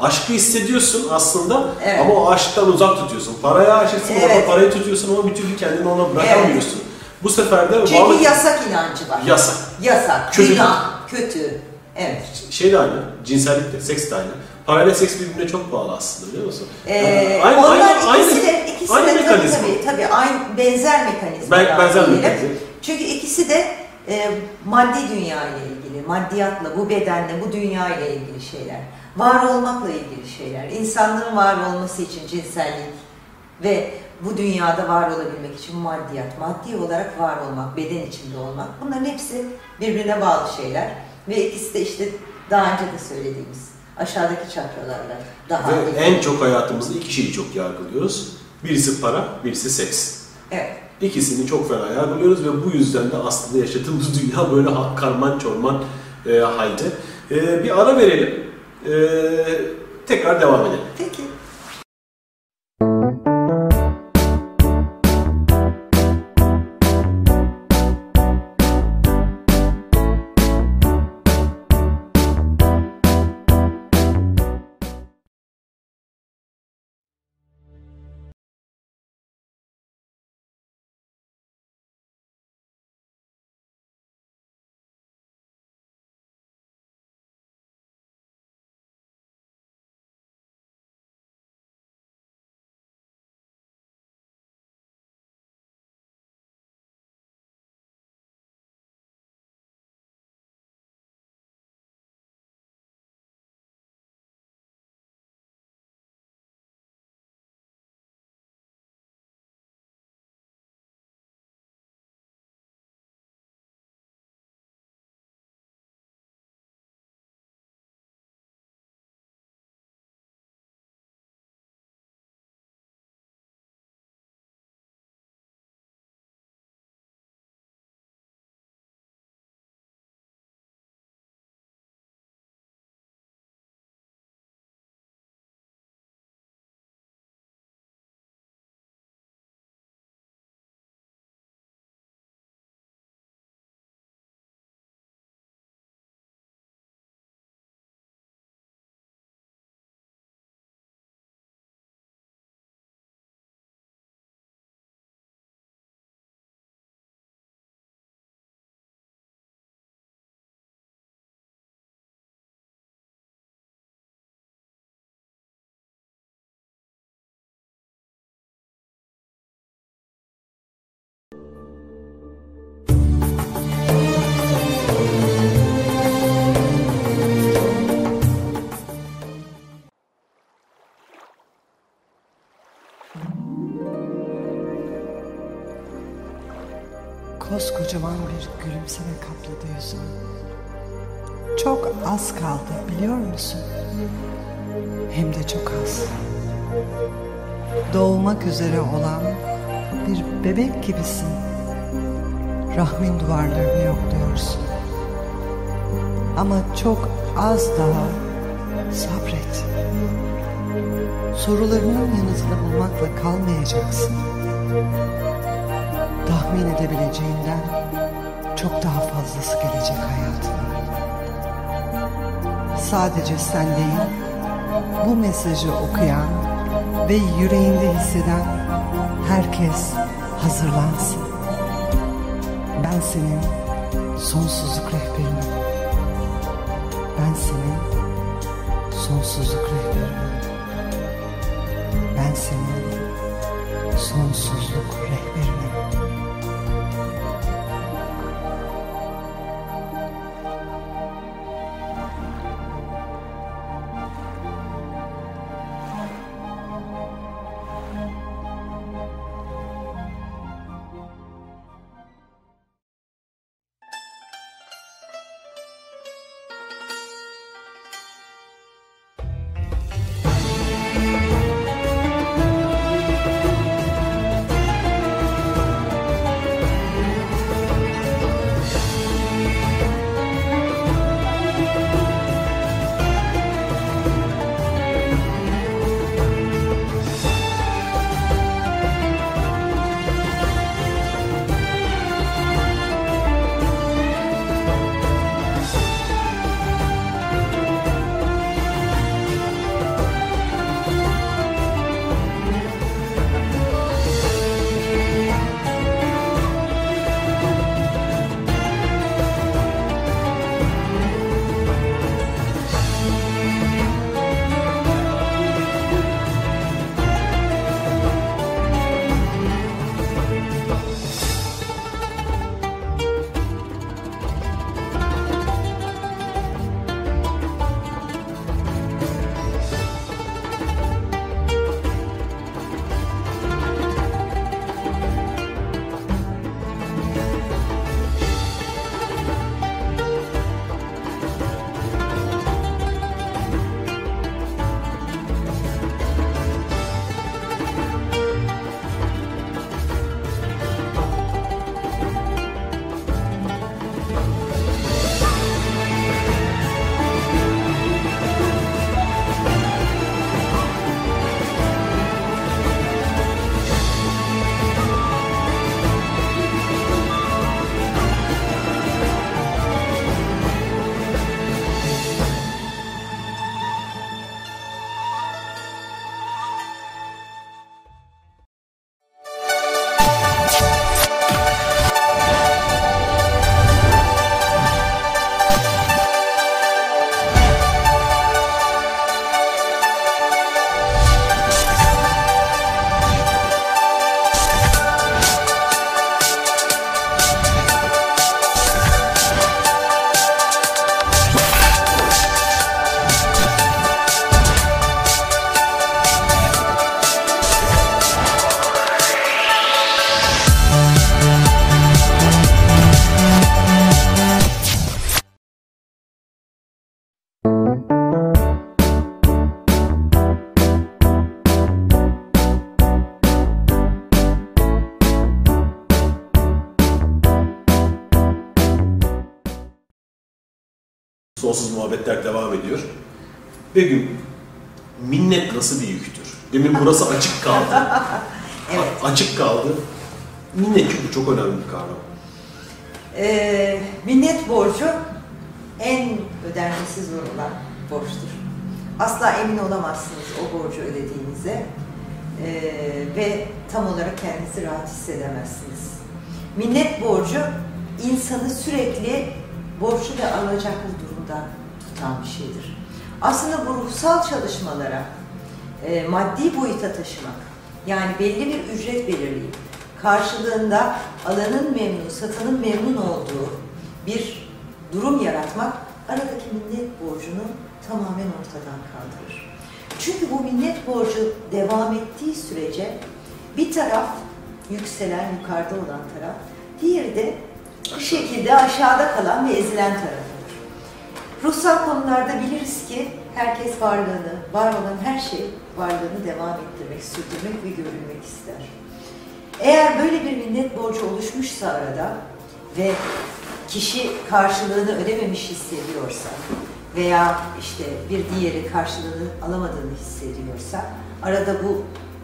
Aşkı hissediyorsun aslında Evet. ama o aşktan uzak tutuyorsun. Paraya aşıksın ama Evet. parayı tutuyorsun ama bir türlü kendini ona bırakamıyorsun. Bu sefer de Çünkü varlık- yasak inancı var. Yasak. Yasak, Kötü. günah, kötü. Evet. şey de aynı, cinsellik de, seks de aynı. Parayla seks birbirine çok bağlı aslında biliyor musun? Ee, Yani aynı- onlar aynı- ikisi de, ikisi aynı de tabii, mekanizma. tabii, tabii aynı benzer mekanizma. Ben- benzer mekanizma. Çünkü ikisi de e, maddi dünya ile ilgili, maddiyatla, bu bedenle, bu dünya ile ilgili şeyler. Var olmakla ilgili şeyler. İnsanlığın var olması için cinsellik ve bu dünyada var olabilmek için maddiyat, maddi olarak var olmak, beden içinde olmak. Bunların hepsi birbirine bağlı şeyler. Ve ikisi de işte daha önce de söylediğimiz aşağıdaki çakralarla daha Ve en çok hayatımızda iki şeyi çok yargılıyoruz. Birisi para, birisi seks. Evet. İkisini çok fena yargılıyoruz ve bu yüzden de aslında yaşadığımız dünya böyle karman çorman e, halde. E, bir ara verelim. E, tekrar devam edelim. Peki. Koskocaman bir gülümseme kapladı yüzünü. Çok az kaldı biliyor musun? Hem de çok az. Doğmak üzere olan bir bebek gibisin. Rahmin duvarlarını yokluyorsun. Ama çok az daha sabret. Sorularının yanıtını bulmakla kalmayacaksın tahmin edebileceğinden çok daha fazlası gelecek hayatına. Sadece sen değil, bu mesajı okuyan ve yüreğinde hisseden herkes hazırlansın. Ben senin sonsuzluk rehberinim. Ben senin sonsuzluk rehberinim. Ben senin sonsuzluk rehberinim. Açık kaldı. Minnet çünkü çok önemli bir kavram. Ee, minnet borcu en ödenmesi zor olan borçtur. Asla emin olamazsınız o borcu ödediğinize Ee, ve tam olarak kendinizi rahat hissedemezsiniz. Minnet borcu insanı sürekli borçlu ve alacaklı durumda tutan bir şeydir. Aslında bu ruhsal çalışmalara e, maddi boyuta taşımak, yani belli bir ücret belirleyip karşılığında alanın memnun, satanın memnun olduğu bir durum yaratmak aradaki minnet borcunu tamamen ortadan kaldırır. Çünkü bu minnet borcu devam ettiği sürece bir taraf yükselen, yukarıda olan taraf, diğeri de bir şekilde aşağıda kalan ve ezilen taraf olur. Ruhsal konularda biliriz ki herkes varlığını, var olan her şey varlığını devam ettirmek, sürdürmek ve görülmek ister. Eğer böyle bir minnet borcu oluşmuşsa arada ve kişi karşılığını ödememiş hissediyorsa veya işte bir diğeri karşılığını alamadığını hissediyorsa, arada bu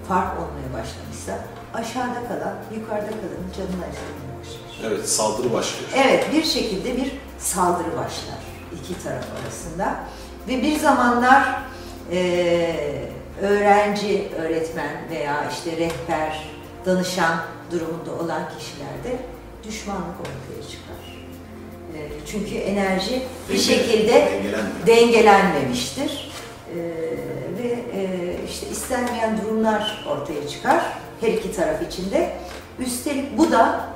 fark olmaya başlamışsa aşağıda kalan, yukarıda kalanın canını acımaya başlar. Evet, saldırı başlıyor. Evet, bir şekilde bir saldırı başlar iki taraf arasında. Ve bir zamanlar eee, öğrenci, öğretmen veya işte rehber, danışan durumunda olan kişilerde düşmanlık ortaya çıkar. Eee, çünkü enerji bir şekilde dengelenmemiştir. Eee, ve eee, işte istenmeyen durumlar ortaya çıkar her iki taraf içinde. Üstelik bu da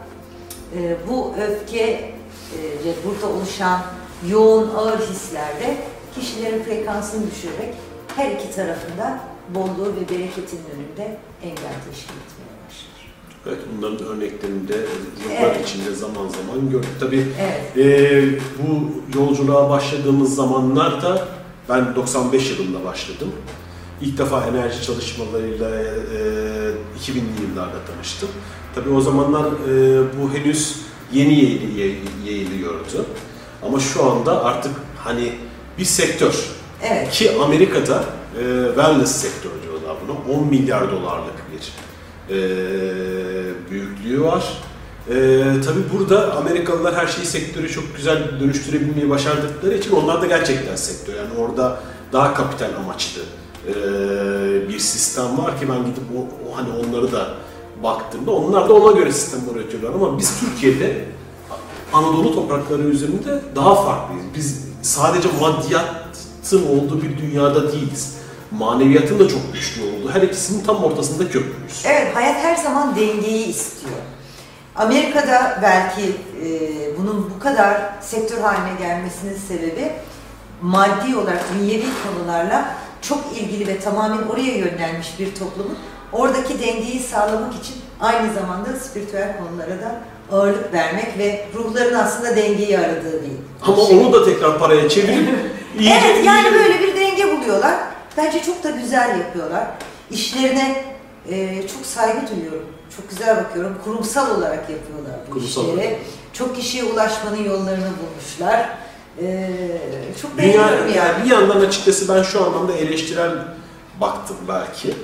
e, bu öfke e, ve burada oluşan yoğun ağır hislerde kişilerin frekansını düşürerek her iki tarafında bolluğu ve bereketin önünde engel teşkil etmeye başlar. Evet, bunların örneklerini de yıllar Evet. içinde zaman zaman gördük. Tabii Evet. e, bu yolculuğa başladığımız zamanlarda ben 95 yılında başladım. İlk defa enerji çalışmalarıyla e, 2000'li yıllarda tanıştım. Tabii o zamanlar e, bu henüz yeni yayıl- yay- yayılıyordu. Ama şu anda artık hani bir sektör. Evet. Ki Amerika'da e, wellness sektörü diyorlar buna. 10 milyar dolarlık bir e, büyüklüğü var. E, tabii burada Amerikalılar her şeyi sektörü çok güzel dönüştürebilmeyi başardıkları için onlar da gerçekten sektör. Yani orada daha kapital amaçlı e, bir sistem var ki ben gidip o, o hani onları da baktığımda onlar da ona göre sistem üretiyorlar ama biz Türkiye'de Anadolu toprakları üzerinde daha farklıyız. Biz sadece maddiyatın olduğu bir dünyada değiliz. Maneviyatın da çok güçlü olduğu, her ikisinin tam ortasında köprüyüz. Evet, hayat her zaman dengeyi istiyor. Amerika'da belki e, bunun bu kadar sektör haline gelmesinin sebebi maddi olarak dünyevi konularla çok ilgili ve tamamen oraya yönlenmiş bir toplumun oradaki dengeyi sağlamak için aynı zamanda spiritüel konulara da ağırlık vermek ve ruhların aslında dengeyi aradığı bir Ama şey. onu da tekrar paraya çevirip iyice Evet yani böyle bir denge buluyorlar. Bence çok da güzel yapıyorlar. İşlerine e, çok saygı duyuyorum. Çok güzel bakıyorum. Kurumsal olarak yapıyorlar bu Kurumsal işleri. olarak. Çok kişiye ulaşmanın yollarını bulmuşlar. E, çok Dünya, yani. yani bir yandan açıkçası ben şu anlamda eleştirel baktım belki.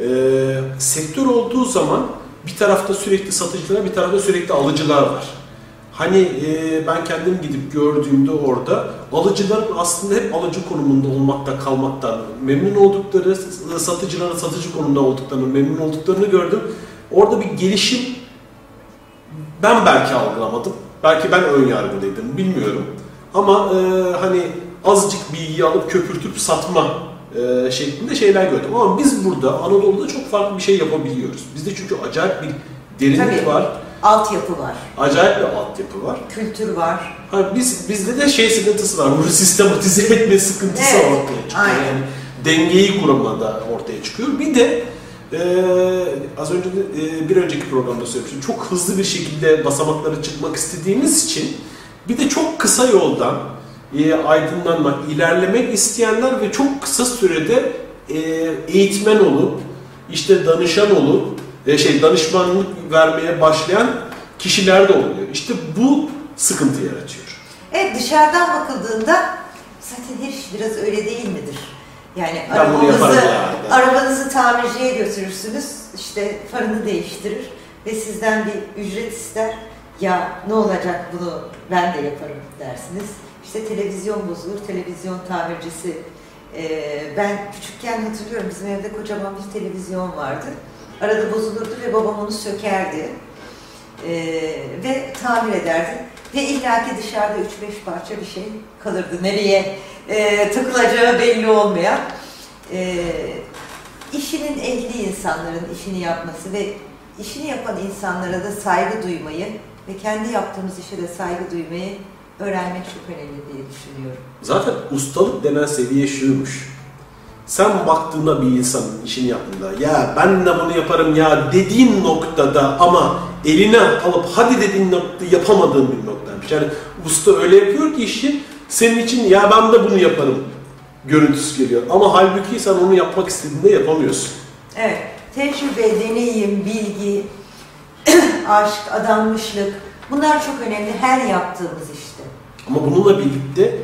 Ee, sektör olduğu zaman bir tarafta sürekli satıcılar, bir tarafta sürekli alıcılar var. Hani e, ben kendim gidip gördüğümde orada alıcıların aslında hep alıcı konumunda olmakta kalmaktan memnun oldukları, satıcıların satıcı konumunda olduklarını, memnun olduklarını gördüm. Orada bir gelişim ben belki algılamadım. Belki ben ön yargılıydım, bilmiyorum. Ama e, hani azıcık bilgiyi alıp köpürtüp satma e, şeklinde şeyler gördüm. Ama biz burada Anadolu'da çok farklı bir şey yapabiliyoruz. Bizde çünkü acayip bir derinlik Tabii. var, Altyapı var, acayip bir altyapı var. kültür var. Ha, biz bizde de şey sıkıntısı var. Bunu sistematize etme sıkıntısı Evet, ortaya çıkıyor. aynen. Yani dengeyi kuramada ortaya çıkıyor. Bir de e, az önce de, e, bir önceki programda söylemiştim. Çok hızlı bir şekilde basamaklara çıkmak istediğimiz için bir de çok kısa yoldan e, aydınlanmak, ilerlemek isteyenler ve çok kısa sürede e, eğitmen olup işte danışan olup e, şey danışmanlık vermeye başlayan kişiler de oluyor. İşte bu sıkıntı yaratıyor. Evet dışarıdan bakıldığında zaten her iş biraz öyle değil midir? Yani Ben arabanızı, arabanızı tamirciye götürürsünüz, işte farını değiştirir ve sizden bir ücret ister. Ya ne olacak bunu ben de yaparım dersiniz. İşte televizyon bozulur, televizyon tamircisi. Ee, ben küçükken hatırlıyorum bizim evde kocaman bir televizyon vardı. Arada bozulurdu ve babam onu sökerdi. Ee, ve tamir ederdi. Ve illaki dışarıda 3-5 parça bir şey kalırdı. Nereye e, takılacağı belli olmayan. E, işinin ehli insanların işini yapması ve işini yapan insanlara da saygı duymayı ve kendi yaptığımız işe de saygı duymayı öğrenmek çok önemli diye düşünüyorum. Zaten ustalık denen seviye şuymuş. Sen baktığında bir insanın işini yaptığında ya ben de bunu yaparım ya dediğin noktada ama eline alıp hadi dediğin noktada yapamadığın bir noktaymış. Yani usta öyle yapıyor ki işi senin için ya ben de bunu yaparım görüntüsü geliyor. Ama halbuki sen onu yapmak istediğinde yapamıyorsun. Evet, tecrübe, deneyim, bilgi, aşk, adanmışlık bunlar çok önemli her yaptığımız işte. Ama bununla birlikte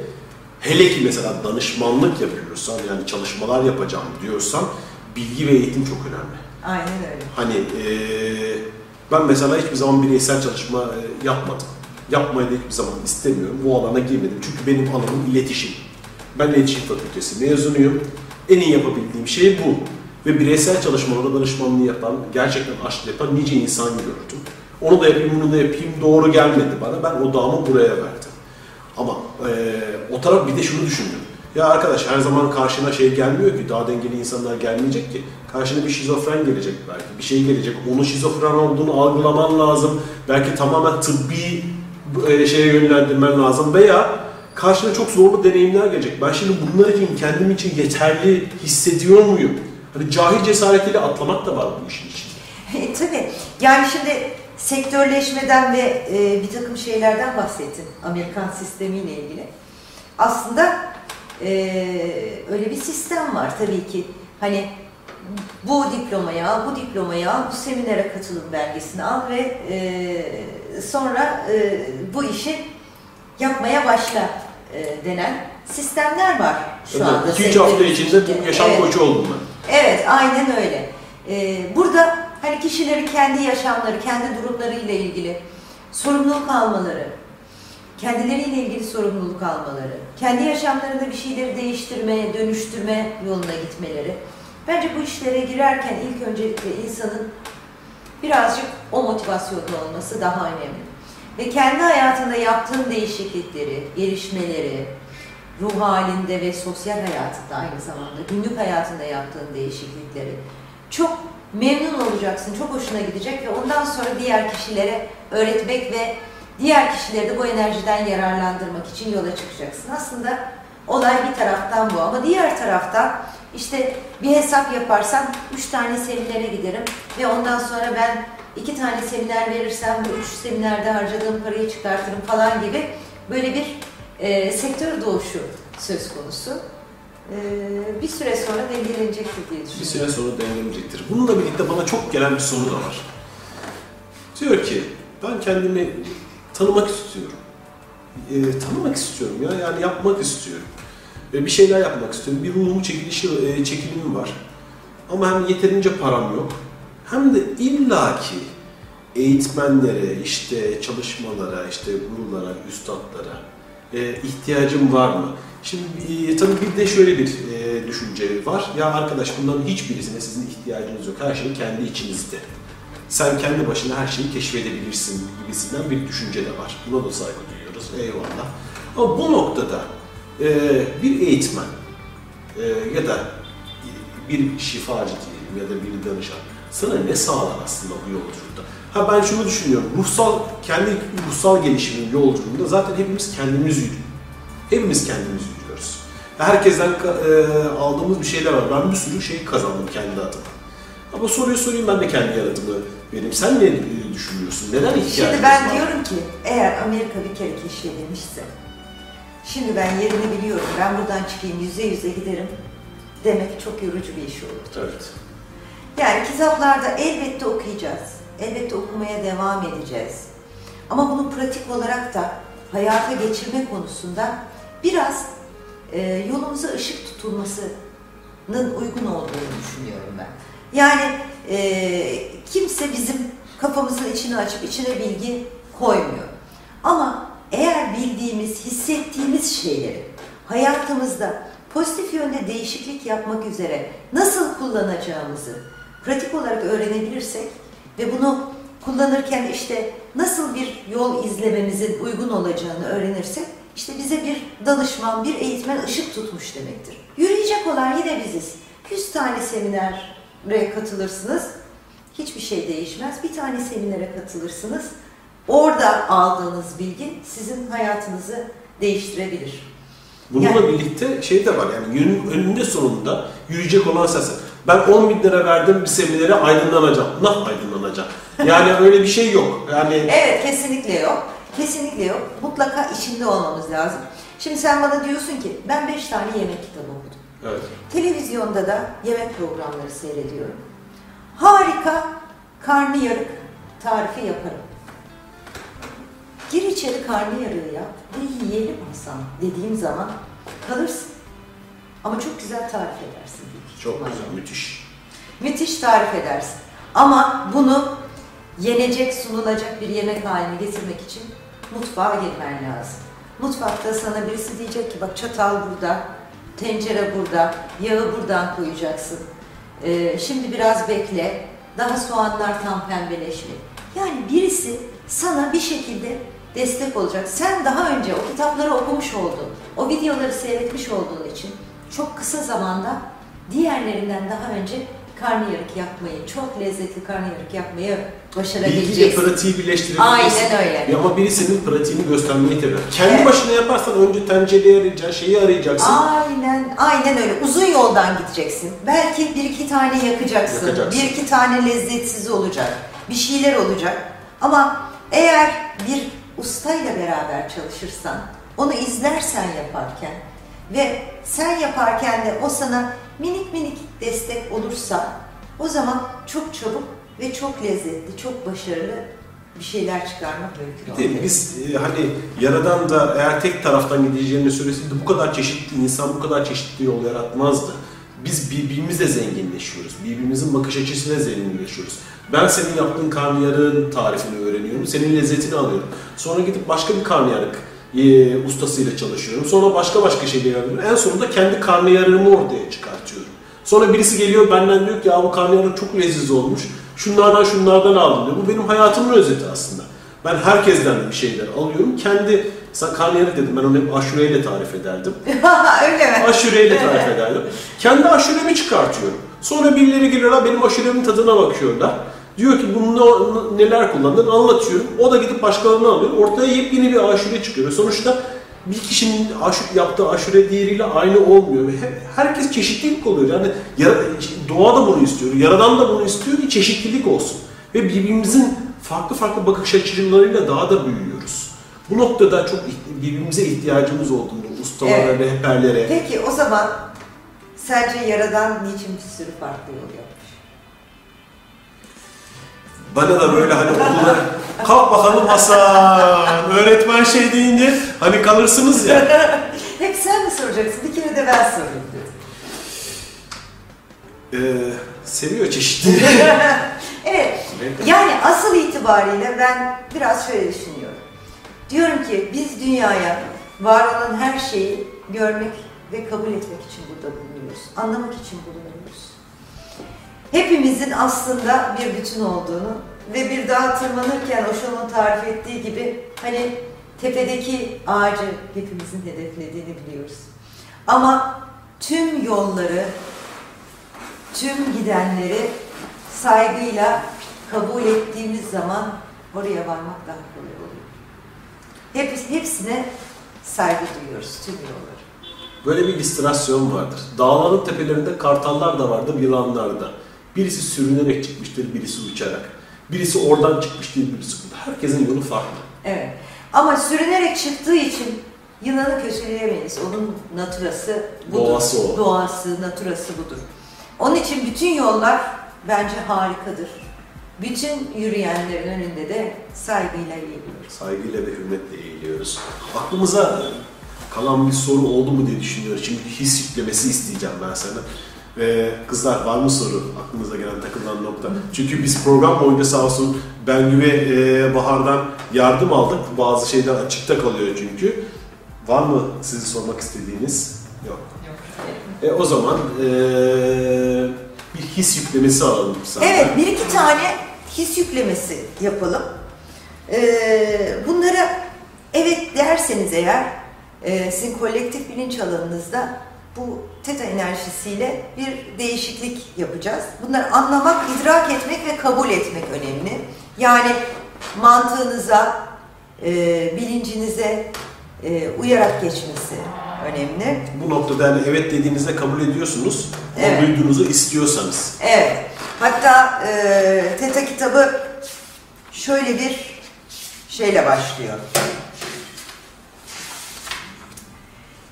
hele ki mesela danışmanlık yapıyorsan yani çalışmalar yapacağım diyorsan bilgi ve eğitim çok önemli. Aynen öyle. Hani eee, ben mesela hiçbir zaman bireysel çalışma e, yapmadım. Yapmayı da hiçbir zaman istemiyorum. Bu alana girmedim. Çünkü benim alanım iletişim. Ben iletişim fakültesi mezunuyum. En iyi yapabildiğim şey bu. Ve bireysel çalışmalarda danışmanlığı yapan, gerçekten aşkla yapan nice insan gördüm. Onu da yapayım, bunu da yapayım doğru gelmedi bana. Ben odağımı buraya verdim. Ama eee, o taraf bir de şunu düşündüm. Ya arkadaş her zaman karşına şey gelmiyor ki, daha dengeli insanlar gelmeyecek ki. Karşına bir şizofren gelecek belki, bir şey gelecek. Onun şizofren olduğunu algılaman lazım. Belki tamamen tıbbi e, şeye yönlendirmen lazım. Veya karşına çok zorlu deneyimler gelecek. Ben şimdi bunlar için kendim için yeterli hissediyor muyum? Hani cahil cesaretiyle atlamak da var bu işin içinde. E, tabii. Yani şimdi sektörleşmeden ve e, bir takım şeylerden bahsettin Amerikan sistemiyle ilgili. Aslında e, öyle bir sistem var tabii ki. Hani bu diplomayı al, bu diplomayı al, bu seminere katılım belgesini al ve e, sonra e, bu işi yapmaya başla e, denen sistemler var şu anda. 2-3 hafta içinde yaşam Evet. koçu oldum ben. Evet, aynen öyle. Ee, burada hani kişilerin kendi yaşamları, kendi durumlarıyla ilgili sorumluluk almaları, kendileriyle ilgili sorumluluk almaları, kendi yaşamlarında bir şeyleri değiştirmeye, dönüştürme yoluna gitmeleri. Bence bu işlere girerken ilk öncelikle insanın birazcık o motivasyonda olması daha önemli. Ve kendi hayatında yaptığın değişiklikleri, gelişmeleri, ruh halinde ve sosyal hayatında aynı zamanda günlük hayatında yaptığın değişiklikleri çok memnun olacaksın, çok hoşuna gidecek ve ondan sonra diğer kişilere öğretmek ve diğer kişileri de bu enerjiden yararlandırmak için yola çıkacaksın. Aslında olay bir taraftan bu ama diğer taraftan işte bir hesap yaparsam üç tane seminere giderim ve ondan sonra ben iki tane seminer verirsem bu üç seminerde harcadığım parayı çıkartırım falan gibi böyle bir e, sektör doğuşu söz konusu. E, bir süre sonra dengelenecektir diye Bir düşünüyorum. süre sonra dengelenecektir. Bununla birlikte bana çok gelen bir soru da var. Diyor ki ben kendimi tanımak istiyorum. Ee, tanımak istiyorum ya yani yapmak istiyorum. Ee, bir şeyler yapmak istiyorum. Bir ruhumu çekilişi, e, çekilimim var. Ama hem yeterince param yok. Hem de illaki eğitmenlere, işte çalışmalara, işte gurulara, üstadlara e, ihtiyacım var mı? Şimdi e, tabii bir de şöyle bir e, düşünce var. Ya arkadaş bunların hiçbirisine sizin ihtiyacınız yok. Her şey kendi içinizde. Sen kendi başına her şeyi keşfedebilirsin gibisinden bir düşünce de var. Buna da saygı duyuyoruz. Eyvallah. Ama bu noktada e, bir eğitmen e, ya da bir şifacı diyelim ya da bir danışan sana ne sağlar aslında bu yolculukta? Ha ben şunu düşünüyorum. Ruhsal kendi ruhsal gelişimin yolculuğunda zaten hepimiz kendimiz yürüyoruz. Hepimiz kendimiz yürüyoruz. Herkesten e, aldığımız bir şeyler var. Ben bir sürü şey kazandım kendi adıma. Ama soruyu sorayım ben de kendi yaratımı vereyim. Sen ne e, düşünüyorsun? Neden ihtiyacımız Şimdi ben var? diyorum ki eğer Amerika bir kere keşfedilmişse şimdi ben yerini biliyorum ben buradan çıkayım yüze yüze giderim demek çok yorucu bir iş olur. Evet. Yani kitaplarda elbette okuyacağız. Elbette okumaya devam edeceğiz. Ama bunu pratik olarak da hayata geçirme konusunda biraz e, yolumuza ışık tutulmasının uygun olduğunu düşünüyorum ben. Yani e, kimse bizim kafamızın içini açıp içine bilgi koymuyor. Ama eğer bildiğimiz, hissettiğimiz şeyleri hayatımızda pozitif yönde değişiklik yapmak üzere nasıl kullanacağımızı pratik olarak öğrenebilirsek ve bunu kullanırken işte nasıl bir yol izlememizin uygun olacağını öğrenirsek işte bize bir danışman, bir eğitmen ışık tutmuş demektir. Yürüyecek olan yine biziz. 100 tane seminere katılırsınız. Hiçbir şey değişmez. Bir tane seminere katılırsınız. Orada aldığınız bilgi sizin hayatınızı değiştirebilir. Bununla Yani- birlikte şey de var yani yönün önünde sonunda yürüyecek olan sensin. Ben 10 bin lira verdim bir seminere aydınlanacağım. Nah aydınlanacağım. Yani öyle bir şey yok. Yani Evet kesinlikle yok. Kesinlikle yok. Mutlaka içinde olmamız lazım. Şimdi sen bana diyorsun ki ben 5 tane yemek kitabı okudum. evet. Televizyonda da yemek programları seyrediyorum. Harika karnıyarık tarifi yaparım. Gir içeri karnıyarığı yap ve yiyelim Hasan dediğim zaman kalırsın. Ama çok güzel tarif edersin. Çok ihtimalle. güzel, müthiş. Müthiş tarif edersin. Ama bunu yenecek, sunulacak bir yemek haline getirmek için mutfağa girmen lazım. Mutfakta sana birisi diyecek ki bak çatal burada, tencere burada, yağı buradan koyacaksın. Ee, şimdi biraz bekle, daha soğanlar tam pembeleşmedi. Yani birisi sana bir şekilde destek olacak. Sen daha önce o kitapları okumuş olduğun, o videoları seyretmiş olduğun için çok kısa zamanda diğerlerinden daha önce karnıyarık yapmayı, çok lezzetli karnıyarık yapmayı Bilgiyle başarabileceksin. pratiği birleştirebilirsin. Aynen öyle. Ya Ama biri senin pratiğini göstermeyi tabii. Kendi Evet. başına yaparsan önce tencereyi arayacaksın, şeyi arayacaksın. Aynen, aynen öyle. Uzun yoldan gideceksin. Belki bir iki tane yakacaksın. Yakacaksın. Bir iki tane lezzetsiz olacak. Bir şeyler olacak. Ama eğer bir ustayla beraber çalışırsan, onu izlersen yaparken ve sen yaparken de o sana minik minik destek olursa o zaman çok çabuk ve çok lezzetli, çok başarılı bir şeyler çıkarmak mümkün olur. biz e, hani yaradan da eğer tek taraftan gideceğini söyleseydi bu kadar çeşitli insan bu kadar çeşitli yol yaratmazdı. Biz birbirimizle zenginleşiyoruz. Birbirimizin bakış açısıyla zenginleşiyoruz. Ben senin yaptığın karnıyarığın tarifini öğreniyorum. Senin lezzetini alıyorum. Sonra gidip başka bir karnıyarık e, ustasıyla çalışıyorum. Sonra başka başka şeyler yapıyorum. En sonunda kendi karnıyarığımı ortaya çıkartıyorum. Sonra birisi geliyor benden diyor ki ya bu karnıyarık çok leziz olmuş. Şunlardan şunlardan aldım diyor. Bu benim hayatımın özeti aslında. Ben herkesten bir şeyler alıyorum. Kendi mesela karnıyarık dedim ben onu hep aşureyle tarif ederdim. Öyle mi? Aşureyle tarif ederdim. Kendi aşuremi çıkartıyorum. Sonra birileri geliyorlar benim aşuremin tadına bakıyorlar. Diyor ki bunu ne- neler kullandın anlatıyorum. O da gidip başkalarına alıyor. Ortaya yepyeni bir aşure çıkıyor. Sonuçta bir kişinin aşure, yaptığı aşure diğeriyle aynı olmuyor. Ve he- herkes çeşitlilik oluyor. Yani doğa da bunu istiyor. Yaradan da bunu istiyor ki çeşitlilik olsun. Ve birbirimizin farklı farklı bakış açılarıyla daha da büyüyoruz. Bu noktada çok birbirimize ihtiyacımız olduğunu, ustalara, Evet. rehberlere, Peki o zaman sence Yaradan niçin bir sürü farklı yol yapmış? Bana da böyle hani okullar kalk bakalım Hasan öğretmen şey deyince hani kalırsınız ya. Hep sen mi soracaksın? Bir kere de ben sorayım. Ee, seviyor çeşitli. Evet. Yani asıl itibariyle ben biraz şöyle düşünüyorum. Diyorum ki biz dünyaya var olan her şeyi görmek ve kabul etmek için burada bulunuyoruz. Anlamak için bulunuyoruz. Hepimizin aslında bir bütün olduğunu ve bir dağa tırmanırken Osho'nun tarif ettiği gibi hani tepedeki ağacı hepimizin hedeflediğini biliyoruz. Ama tüm yolları, tüm gidenleri saygıyla kabul ettiğimiz zaman oraya varmak daha kolay oluyor. Hep, hepsine saygı duyuyoruz tüm yolları. Böyle bir distrasyon vardır. Dağların tepelerinde kartallar da vardır, yılanlar da. Birisi sürünerek çıkmıştır, birisi uçarak. Birisi oradan çıkmıştır, birisi buradan. Herkesin yolu farklı. Evet. Ama sürünerek çıktığı için yılanı kötüleyemeyiz. Onun naturası budur. Doğası o. Doğası, naturası budur. Onun için bütün yollar bence harikadır. Bütün yürüyenlerin önünde de saygıyla eğiliyoruz. Saygıyla ve hürmetle eğiliyoruz. Aklımıza kalan bir soru oldu mu diye düşünüyorum. Şimdi his yüklemesi isteyeceğim ben sana. Ee, kızlar var mı soru aklınıza gelen takılan nokta? Çünkü biz program boyunca sağ olsun Bengü ve e, Bahar'dan yardım aldık. Bazı şeyler açıkta kalıyor çünkü. Var mı sizi sormak istediğiniz? Yok. E, o zaman e, bir his yüklemesi alalım senden. Evet, bir iki tane his yüklemesi yapalım. Ee, bunlara evet derseniz eğer, e, sizin kolektif bilinç alanınızda bu teta enerjisiyle bir değişiklik yapacağız. Bunları anlamak, idrak etmek ve kabul etmek önemli. Yani mantığınıza, e, bilincinize e, uyarak geçmesi önemli. Bu noktada yani evet dediğinizde kabul ediyorsunuz. Evet. duyduğunuzu istiyorsanız. Evet. Hatta e, Teta kitabı şöyle bir şeyle başlıyor.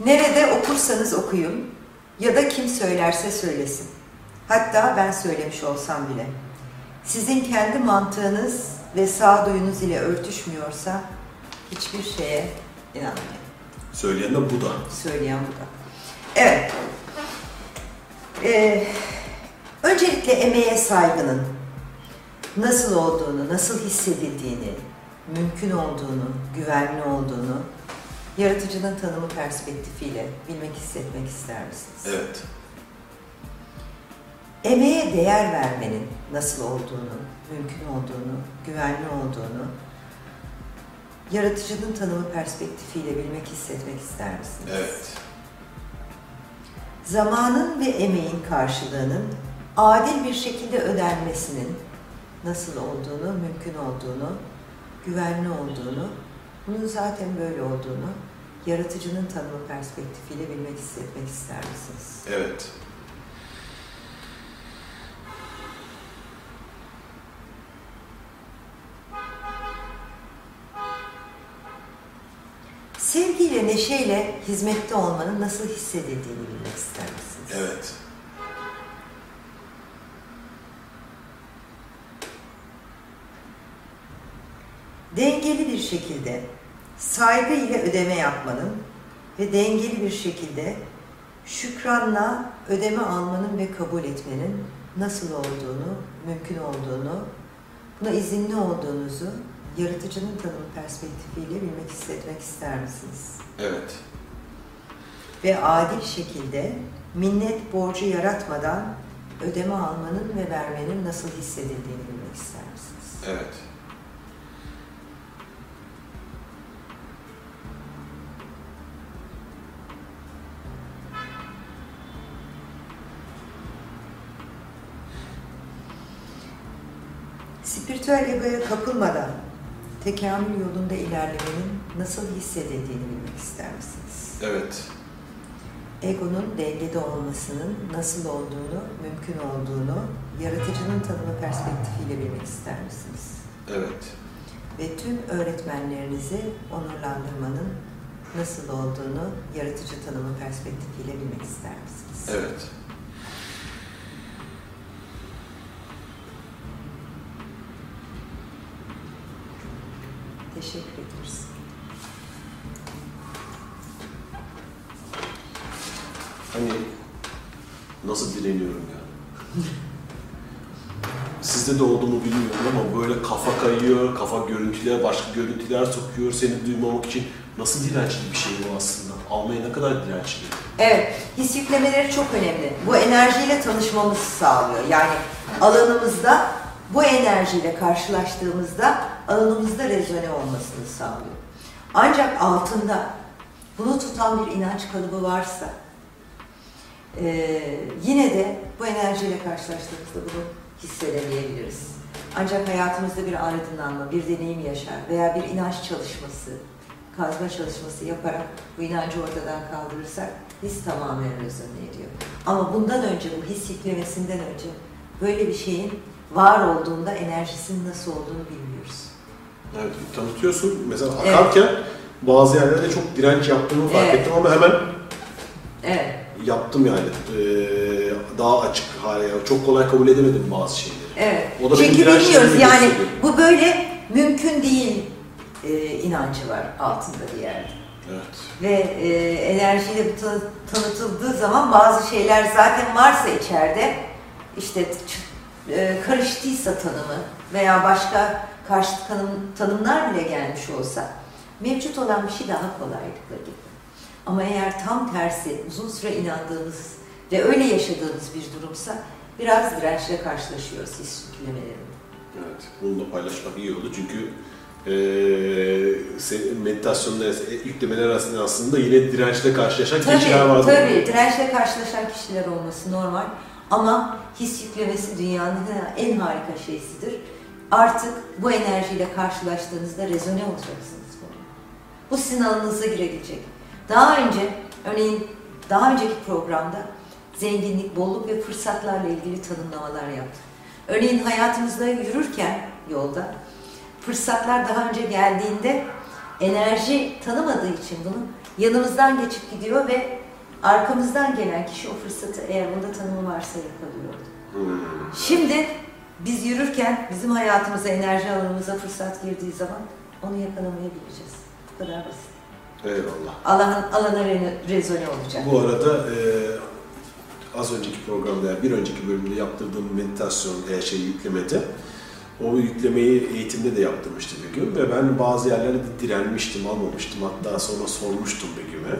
Nerede okursanız okuyun ya da kim söylerse söylesin. Hatta ben söylemiş olsam bile. Sizin kendi mantığınız ve sağduyunuz ile örtüşmüyorsa hiçbir şeye inanmayın. Söyleyen de bu da. Söyleyen bu da. Evet. Ee, öncelikle emeğe saygının nasıl olduğunu, nasıl hissedildiğini, mümkün olduğunu, güvenli olduğunu yaratıcının tanımı perspektifiyle bilmek, hissetmek ister misiniz? Evet. Emeğe değer vermenin nasıl olduğunu, mümkün olduğunu, güvenli olduğunu yaratıcının tanımı perspektifiyle bilmek, hissetmek ister misiniz? Evet. zamanın ve emeğin karşılığının adil bir şekilde ödenmesinin nasıl olduğunu, mümkün olduğunu, güvenli olduğunu, bunun zaten böyle olduğunu yaratıcının tanımı perspektifiyle bilmek, hissetmek ister misiniz? Evet. Sevgiyle, neşeyle hizmette olmanın nasıl hissedildiğini bilmek ister misiniz? Evet. Dengeli bir şekilde saygı ile ödeme yapmanın ve dengeli bir şekilde şükranla ödeme almanın ve kabul etmenin nasıl olduğunu, mümkün olduğunu, buna izinli olduğunuzu yaratıcının tanımı perspektifiyle bilmek, hissetmek ister misiniz? Evet. Ve adil şekilde minnet borcu yaratmadan ödeme almanın ve vermenin nasıl hissedildiğini bilmek ister misiniz? Evet. Spiritüel egoya kapılmadan tekamül yolunda ilerlemenin nasıl hissedildiğini bilmek ister misiniz? Evet. Egonun dengede olmasının nasıl olduğunu, mümkün olduğunu yaratıcının tanımı perspektifiyle bilmek ister misiniz? Evet. Ve tüm öğretmenlerinizi onurlandırmanın nasıl olduğunu yaratıcı tanımı perspektifiyle bilmek ister misiniz? Evet. Teşekkür ederiz. Hani nasıl direniyorum ya. Sizde de olduğunu bilmiyorum ama böyle kafa kayıyor, kafa görüntüler, başka görüntüler sokuyor seni duymamak için. Nasıl dirençli bir şey bu aslında? Almaya ne kadar dirençli? Evet, his yüklemeleri çok önemli. Bu enerjiyle tanışmamızı sağlıyor. Yani alanımızda bu enerjiyle karşılaştığımızda alanımızda rezone olmasını sağlıyor. Ancak altında bunu tutan bir inanç kalıbı varsa eee, yine de bu enerjiyle karşılaştığımızda bunu hissedemeyebiliriz. Ancak hayatımızda bir aydınlanma, bir deneyim yaşar veya bir inanç çalışması, kazma çalışması yaparak bu inancı ortadan kaldırırsak his tamamen rezone ediyor. Ama bundan önce, bu his yüklemesinden önce böyle bir şeyin var olduğunda enerjisinin nasıl olduğunu bilmiyoruz. Evet, tanıtıyorsun. Mesela Evet. akarken bazı yerlerde çok direnç yaptığımı fark Evet. ettim ama hemen Evet, yaptım yani. Ee, daha açık hale. Çok kolay kabul edemedim bazı şeyleri. evet. O da Çünkü bilmiyoruz yani bu böyle mümkün değil e, inancı var altında bir yerde. Evet. Ve e, enerjiyle bu tanıtıldığı zaman bazı şeyler zaten varsa içeride işte e, karıştıysa tanımı veya başka karşıt tanım, tanımlar bile gelmiş olsa mevcut olan bir şey daha kolaylıkla gibi. Ama eğer tam tersi uzun süre inandığımız ve öyle yaşadığımız bir durumsa biraz dirençle karşılaşıyoruz his yüklemelerinde. Evet, bunu da paylaşmak iyi oldu çünkü se- meditasyonda e, yüklemeler arasında aslında yine dirençle karşılaşan kişiler Tabii, vardı. tabii. Dirençle karşılaşan kişiler olması normal. Ama his yüklemesi dünyanın en harika şeysidir. Artık bu enerjiyle karşılaştığınızda rezone olacaksınız bununla. Bu sizin alanınıza girebilecek. Daha önce, örneğin daha önceki programda zenginlik, bolluk ve fırsatlarla ilgili tanımlamalar yaptık. Örneğin hayatımızda yürürken yolda fırsatlar daha önce geldiğinde enerji tanımadığı için bunu yanımızdan geçip gidiyor ve arkamızdan gelen kişi o fırsatı eğer bunda tanımı varsa yakalıyordu. Hmm. Şimdi biz yürürken bizim hayatımıza, enerji alanımıza fırsat girdiği zaman onu yakalamayabiliriz. Bu kadar basit. Eyvallah. Alan, alana re- rezone olacak. Bu arada eee, az önceki programda, yani bir önceki bölümde yaptırdığım meditasyon eğer şey yüklemede o yüklemeyi eğitimde de yaptırmıştı Begüm ve ben bazı yerlerde de direnmiştim, almamıştım. Hatta sonra sormuştum Begüm'e.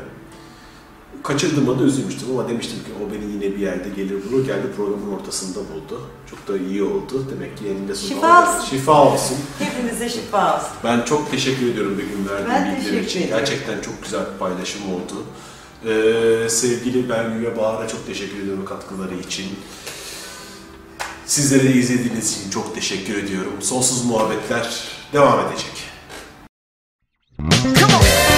Kaçırdığıma da üzülmüştüm ama demiştim ki o beni yine bir yerde gelir bulur. Geldi programın ortasında buldu. Çok da iyi oldu. Demek ki elinde sonunda Şifa olsun. Şifa olsun. Hepinize şifa olsun. Ben çok teşekkür ediyorum Begüm verdiğin bilgiler teşekkür için. ediyorum. Gerçekten çok güzel bir paylaşım oldu. Ee, sevgili Belgü ve Bahar'a çok teşekkür ediyorum katkıları için. Sizlere de izlediğiniz için çok teşekkür ediyorum. Sonsuz muhabbetler devam edecek. Come on.